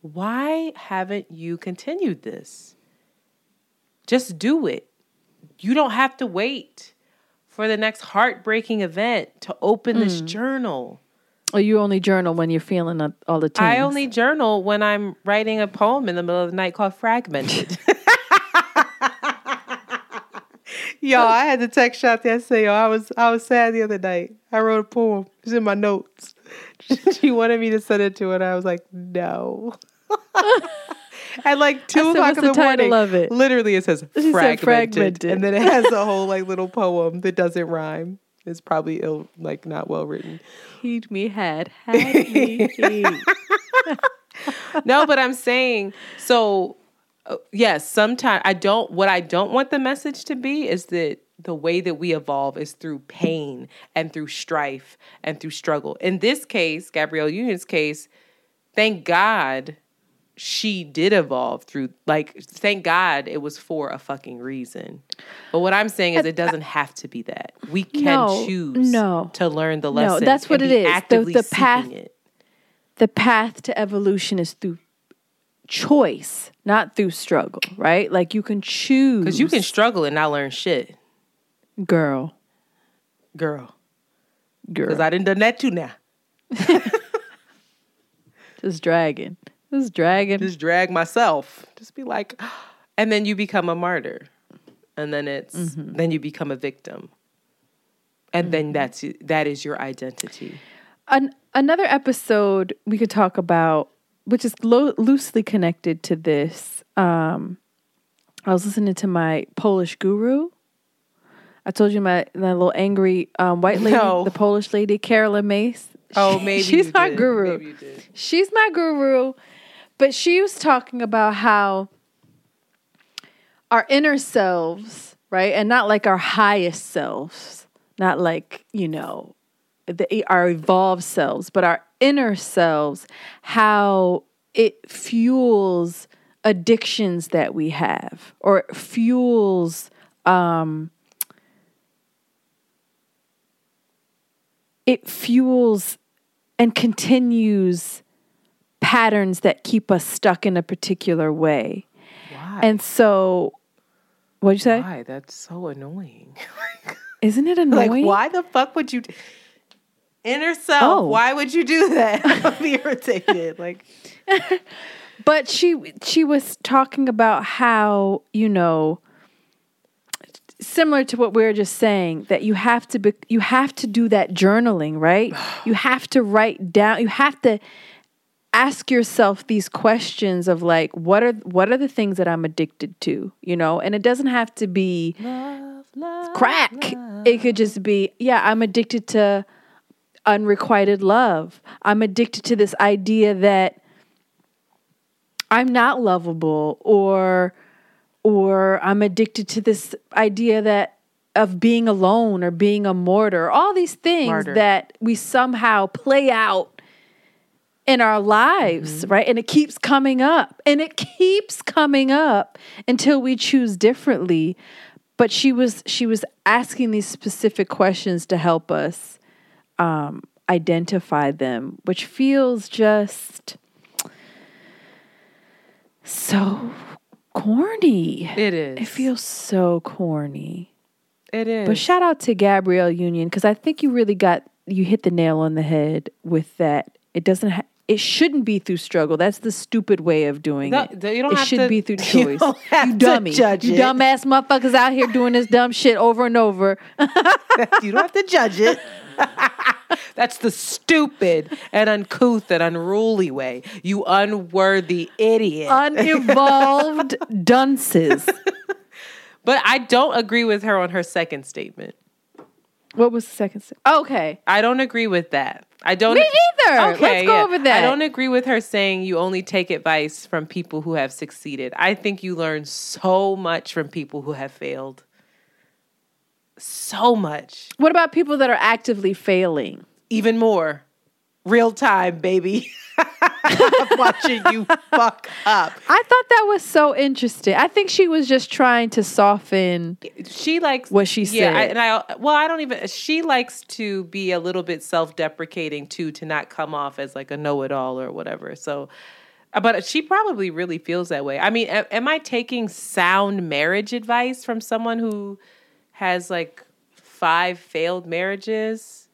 why haven't you continued this? Just do it. You don't have to wait for the next heartbreaking event to open this Mm. journal. Or you only journal when you're feeling a- all the time. I only journal when I'm writing a poem in the middle of the night called Fragmented. Yo, I had to text Shot yesterday. Yo, I was I was sad the other night. I wrote a poem. It's in my notes. she wanted me to send it to her, and I was like, no. At like two said, o'clock "What's in the the, title morning, of it?" literally it says She said fragmented, fragmented. and then it has a whole like little poem that doesn't rhyme. It's probably ill, like not well written. Heed me had, had me heed. no, but I'm saying so. Uh, yes, sometimes I don't. What I don't want the message to be is that the way that we evolve is through pain and through strife and through struggle. In this case, Gabrielle Union's case, thank God she did evolve through. Like, thank God it was for a fucking reason. But what I'm saying is, it doesn't have to be that. We can No, choose no. to learn the No, lesson. that's what it is. The- Actively the path- it. the path to evolution is through choice, not through struggle, right? Like you can choose. Because you can struggle and not learn shit. girl, Girl. girl, Because I didn't done that too now. just dragging, just dragging. Just drag myself. Just be like, and then you become a martyr. And then it's Mm-hmm. then you become a victim. And then that's that is your identity. An- another episode we could talk about, which is lo- loosely connected to this. Um, I was listening to my Polish guru. I told you my, my little angry um, white lady, No. the Polish lady, Caroline Myss. Oh, maybe she's my did. guru. Maybe you did. She's my guru. But she was talking about how our inner selves, right? And not like our highest selves, not like, you know, the, our evolved selves, but our inner selves, how it fuels addictions that we have or it fuels um it fuels and continues patterns that keep us stuck in a particular way. Why? And so, what'd you say? why? That's so annoying. Isn't it annoying? like, why the fuck would you inner self? Oh. Why would you do that? I'm irritated. Like But she she was talking about how you know, similar to what we were just saying, that you have to be, you have to do that journaling, right? you have to write down. You have to ask yourself these questions of like, what are what are the things that I'm addicted to, you know? And it doesn't have to be crack. It could just be, yeah, I'm addicted to unrequited love. I'm addicted to this idea that I'm not lovable or or I'm addicted to this idea that of being alone or being a martyr. All these things Martyr. that we somehow play out in our lives, right? And it keeps coming up. And it keeps coming up until we choose differently. But she was she was asking these specific questions to help us um, identify them, which feels just so corny. it is. It feels so corny. it is. But shout out to Gabrielle Union because I think you really got you hit the nail on the head with that. It doesn't. Ha- it shouldn't be through struggle. That's the stupid way of doing No, it. you it have should to- be through you choice. don't have to dummy, you it. dumbass motherfuckers out here doing this dumb shit over and over. you don't have to judge it. That's the stupid and uncouth and unruly way. You unworthy idiot. Unevolved dunces. but I don't agree with her on her second statement. What was the second? se- Okay. I don't agree with that. I don't. Me either. Okay, Let's go over that. I don't agree with her saying you only take advice from people who have succeeded. I think you learn so much from people who have failed. So much. What about people that are actively failing? Even more. Real time, baby. Watching you fuck up. I thought that was so interesting. I think she was just trying to soften She likes what she Yeah, I, said. and I well, I don't even. She likes to be a little bit self-deprecating too, to not come off as like a know-it-all or whatever. So, uh, but she probably really feels that way. I mean, am I taking sound marriage advice from someone who has like five failed marriages.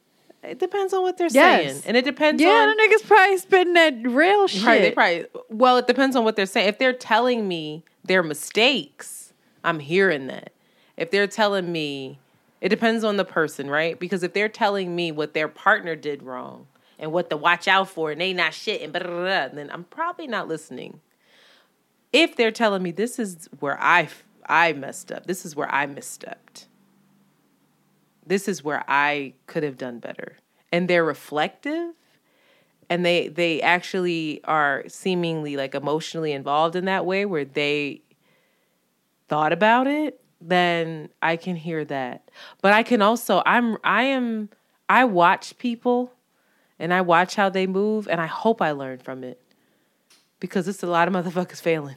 It depends on what they're Yes. saying, and it depends Yeah, on the niggas probably spitting that real shit. Right, they probably. Well, it depends on what they're saying. If they're telling me their mistakes, I'm hearing that. If they're telling me, it depends on the person, right? Because if they're telling me what their partner did wrong and what to watch out for, and they not shit, and blah, blah, blah, then I'm probably not listening. If they're telling me this is where I I messed up, this is where I misstepped. This is where I could have done better, and they're reflective and they they actually are seemingly like emotionally involved in that way where they thought about it then i can hear that. But i can also i'm i am i watch people and i watch how they move and i hope i learn from it because it's a lot of motherfuckers failing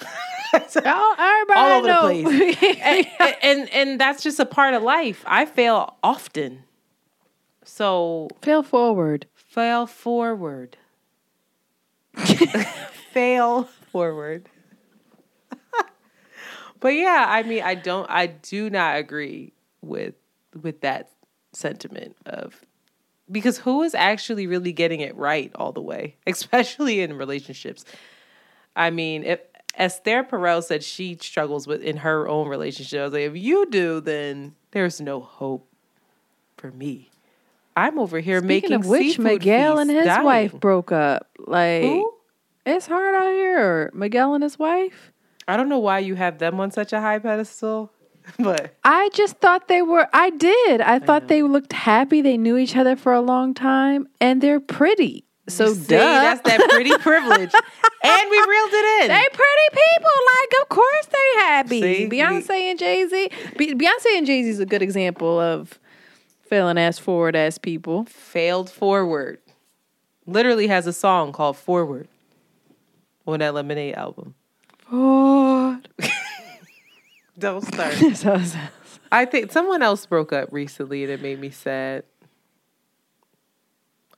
everybody all over know. the place and, and and that's just a part of life i fail often so Fail forward. fail forward. fail forward. but yeah, I mean, I don't, I do not agree with with that sentiment of because who is actually really getting it right all the way, especially in relationships. I mean, if Esther Perel said she struggles with in her own relationship, I was like, if you do, then there's no hope for me. I'm over here Speaking making of which, Miguel and his dying. wife broke up. Like, Who? it's hard out here. Miguel and his wife. I don't know why you have them on such a high pedestal, but I just thought they were. I did. I thought they looked happy. They knew each other for a long time, and they're pretty. So see, that's that pretty privilege, and we reeled it in. They pretty people. Like, of course they happy. See, we- Beyonce and Jay Z. Beyonce and Jay Z is a good example of failing ass forward ass people. Failed forward, literally has a song called "Forward" on that Lemonade album. Forward. Don't start. That's how it sounds. I think someone else broke up recently, and it made me sad.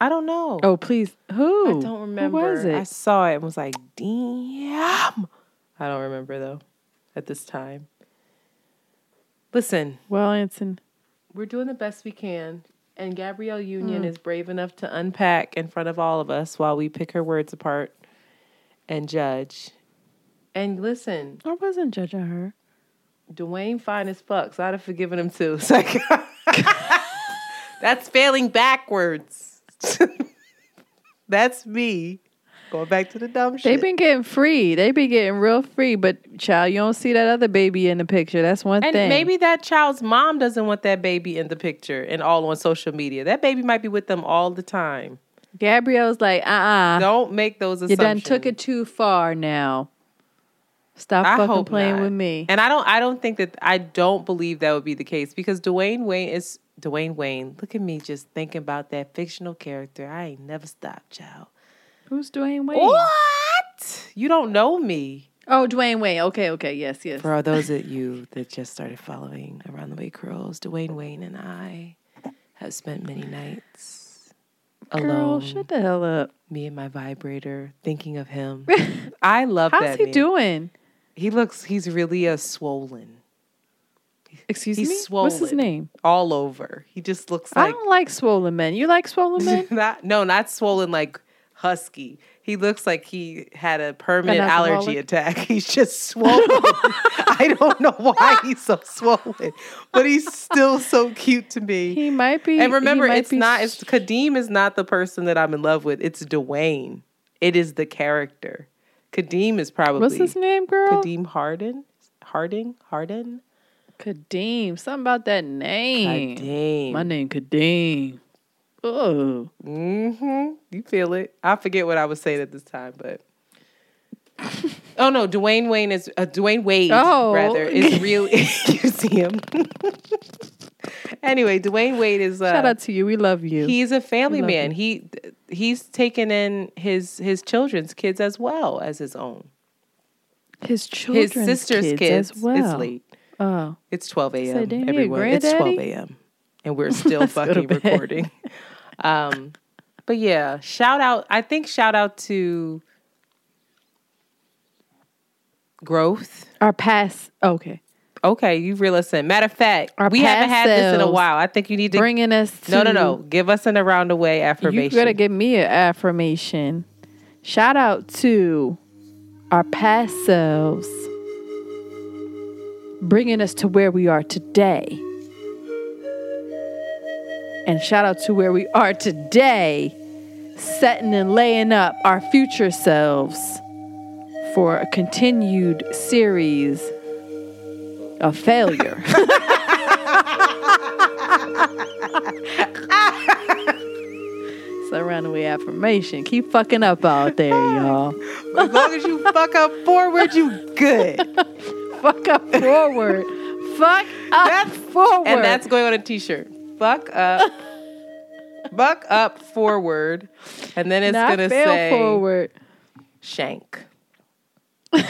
I don't know. Oh please, who? I don't remember. Who was it? I saw it and was like, damn. I don't remember though at this time. Listen, well, Anson. we're doing the best we can. And Gabrielle Union Hmm. is brave enough to unpack in front of all of us while we pick her words apart and judge. And listen, I wasn't judging her. Dwyane fine as fuck, so I'd have forgiven him too. It's like, that's failing backwards. that's me. Going back to the dumb shit. They've been getting free. They be getting real free. But child, you don't see that other baby in the picture. That's one And thing. And maybe that child's mom doesn't want that baby in the picture and all on social media. That baby might be with them all the time. Gabrielle's like, uh uh Don't make those assumptions. You assumptions. done took it too far now. Stop I fucking playing not. with me. And I don't I don't think that I don't believe that would be the case because Dwayne Wayne is Dwayne Wayne. Look at me just thinking about that fictional character. I ain't never stopped, child. Who's Dwayne Wayne? What? You don't know me. Oh, Dwayne Wayne. Okay, okay. Yes, yes. For all those of you that just started following Around the Way Curls, Dwayne Wayne and I have spent many nights Girl, alone. shut the hell up. me and my vibrator, thinking of him. I love How's that. he man. doing? He looks. He's really a swollen. Excuse He's me? swollen. What's his name? All over. He just looks like. I don't like swollen men. You like swollen men? not. No, not swollen like husky. He looks like he had a permanent allergy attack. He's just swollen. I don't know why he's so swollen, but he's still so cute to me. He might be. And remember, it's be not. It's Kadeem is not the person that I'm in love with. It's Dwayne. It is the character. Kadeem is probably What's his name, girl? Kadeem Harden. Harding. Harden. Kadeem. Something about that name. Kadeem. My name Kadeem. Oh. Mm-hmm. You feel it. I forget what I was saying at this time, but oh no, Dwayne Wayne is uh, Dwyane Wade. Oh. rather is real. you see him. anyway, Dwyane Wade is. Uh, Shout out to you. We love you. He's a family man. you. He he's taken in his his children's kids as well as his own. his children's his sister's kids, kids, as well. is late. Oh. It's 12 a.m. a Everyone, it's 12 a.m. and we're still Let's go to fucking recording. Um, but yeah, shout out. I think shout out to growth, Our past. Okay. Okay, you re listen. Matter of fact, Our we haven't had this in a while. I think you need to bringing us to No, no, no. Give us an around the way affirmation. You gotta give me an affirmation. Shout out to our past selves, bringing us to where we are today. And shout out to where we are today, setting and laying up our future selves for a continued series of failure. It's a runaway affirmation. Keep fucking up out there, y'all. as long as you fuck up forward, you good. Fuck up forward. Fuck up forward. And that's going on a t-shirt. Fuck up. Fuck up forward. And then it's Not gonna say forward. shank.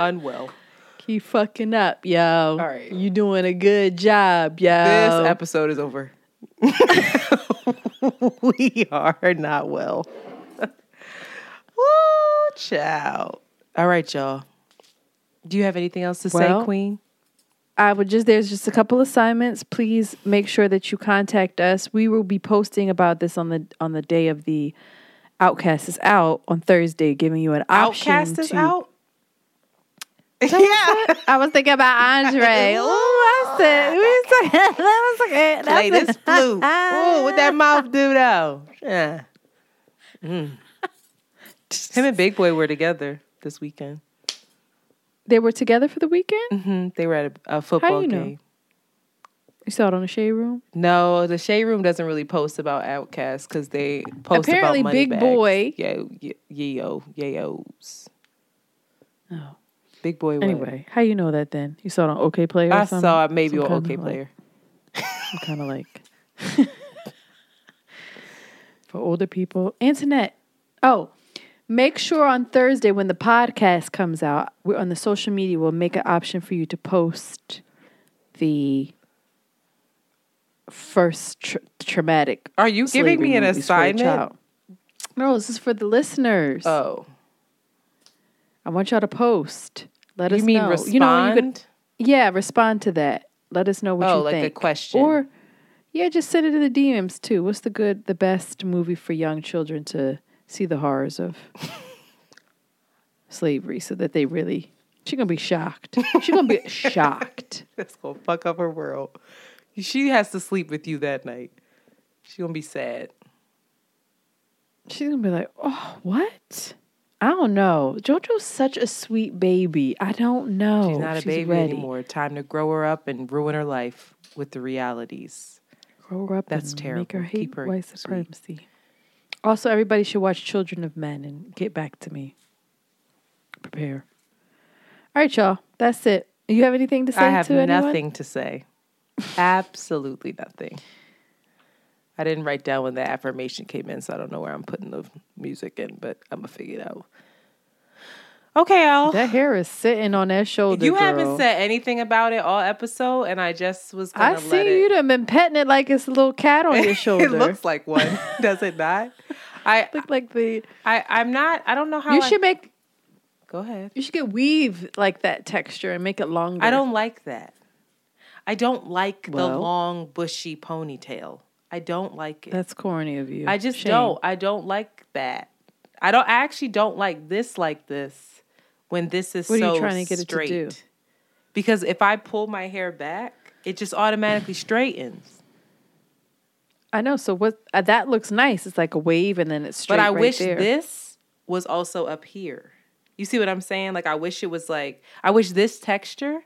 Unwell. Keep fucking up, yo. All right. You doing a good job, yo. This episode is over. we are not well. Woo, child. All right, y'all. Do you have anything else to Well, say, Queen? I would just there's just a couple assignments. Please make sure that you contact us. We will be posting about this on the on the day of the OutKast is out on Thursday, giving you an option OutKast is to out. Yeah, I was thinking about Andre. Oh, I said, we said- that was okay. Play That's this flute. Ooh, what that mouth do though? Yeah. Mm. Him and Big Boi were together this weekend. They were together for the weekend. hmm They were at a, a football you know? game. You saw it on the shade room. No, the Shade Room doesn't really post about OutKast because they post Apparently, about Big Moneybags. Boy- yeah, yeah, yayo, yayos. Oh. Big Boi. what? Anyway, how you know that then? You saw it on Okayplayer? Or I saw it maybe on OK like- Player. some kind of like for older people. Antoinette. Oh, make sure on Thursday when the podcast comes out, we're on the social media. We'll make an option for you to post the first tra- traumatic. Are you giving me an movies for a assignment? No, this is for the listeners. Oh, I want y'all to post. Let you us mean know. respond? You know, you could, yeah, respond to that. Let us know what Oh, you like a question. Or yeah, just send it to the DMs too. What's the good the best movie for young children to see the horrors of slavery so that they really she's gonna be shocked. She's gonna be shocked. That's gonna fuck up her world. She has to sleep with you that night. She's gonna be sad. She's gonna be like, Oh, what? I don't know. JoJo's such a sweet baby. I don't know. She's not a baby Oh, ready. anymore. Time to grow her up and ruin her life with the realities. Grow her up That's and terrible. make her hate Keep her white sweet. supremacy. Also, everybody should watch Children of Men and get back to me. Prepare. All right, y'all. That's it. You have anything to say I have to anyone? nothing to say. Absolutely nothing. I didn't write down when the affirmation came in, so I don't know where I'm putting the music in, but I'm gonna figure it out. Okay, y'all. That hair is sitting on that shoulder. You girl. haven't said anything about it all episode, and I just was I let see it. you done been petting it like it's a little cat on your shoulder. it looks like one, does it not? I Look like the. I I'm not. I don't know how. You I- should make. go ahead. You should get weave like that texture and make it longer. I don't like that. I don't like the long bushy ponytail. I don't like it. That's corny of you. I just Shame. don't. I don't like that. I don't. I actually don't like this like this when this is What are so you trying to get it to straight. do? Because if I pull my hair back, it just automatically straightens. I know. So what? Uh, that looks nice. It's like a wave, and then it's straight. but I right wish there. this was also up here. You see what I'm saying? Like I wish it was like I wish this texture,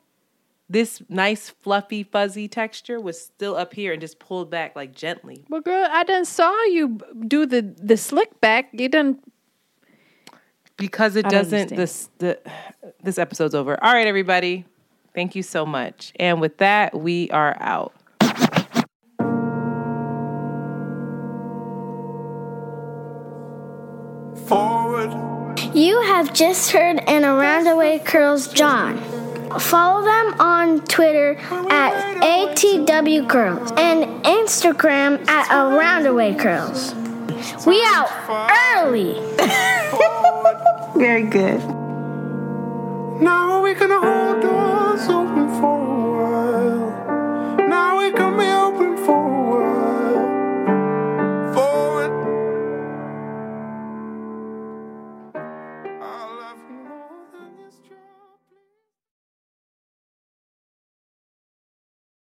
this nice fluffy fuzzy texture was still up here and just pulled back like gently. Well, girl, I done saw you do the the slick back. You done. because it I doesn't this the this episode's over. All right, everybody. Thank you so much. And with that, we are out. Forward. You have just heard an Around the Way Curls jawn. Follow them on Twitter at ATW Curls and Instagram at Around the Way Curls. We out early. Very good. Now we're gonna hold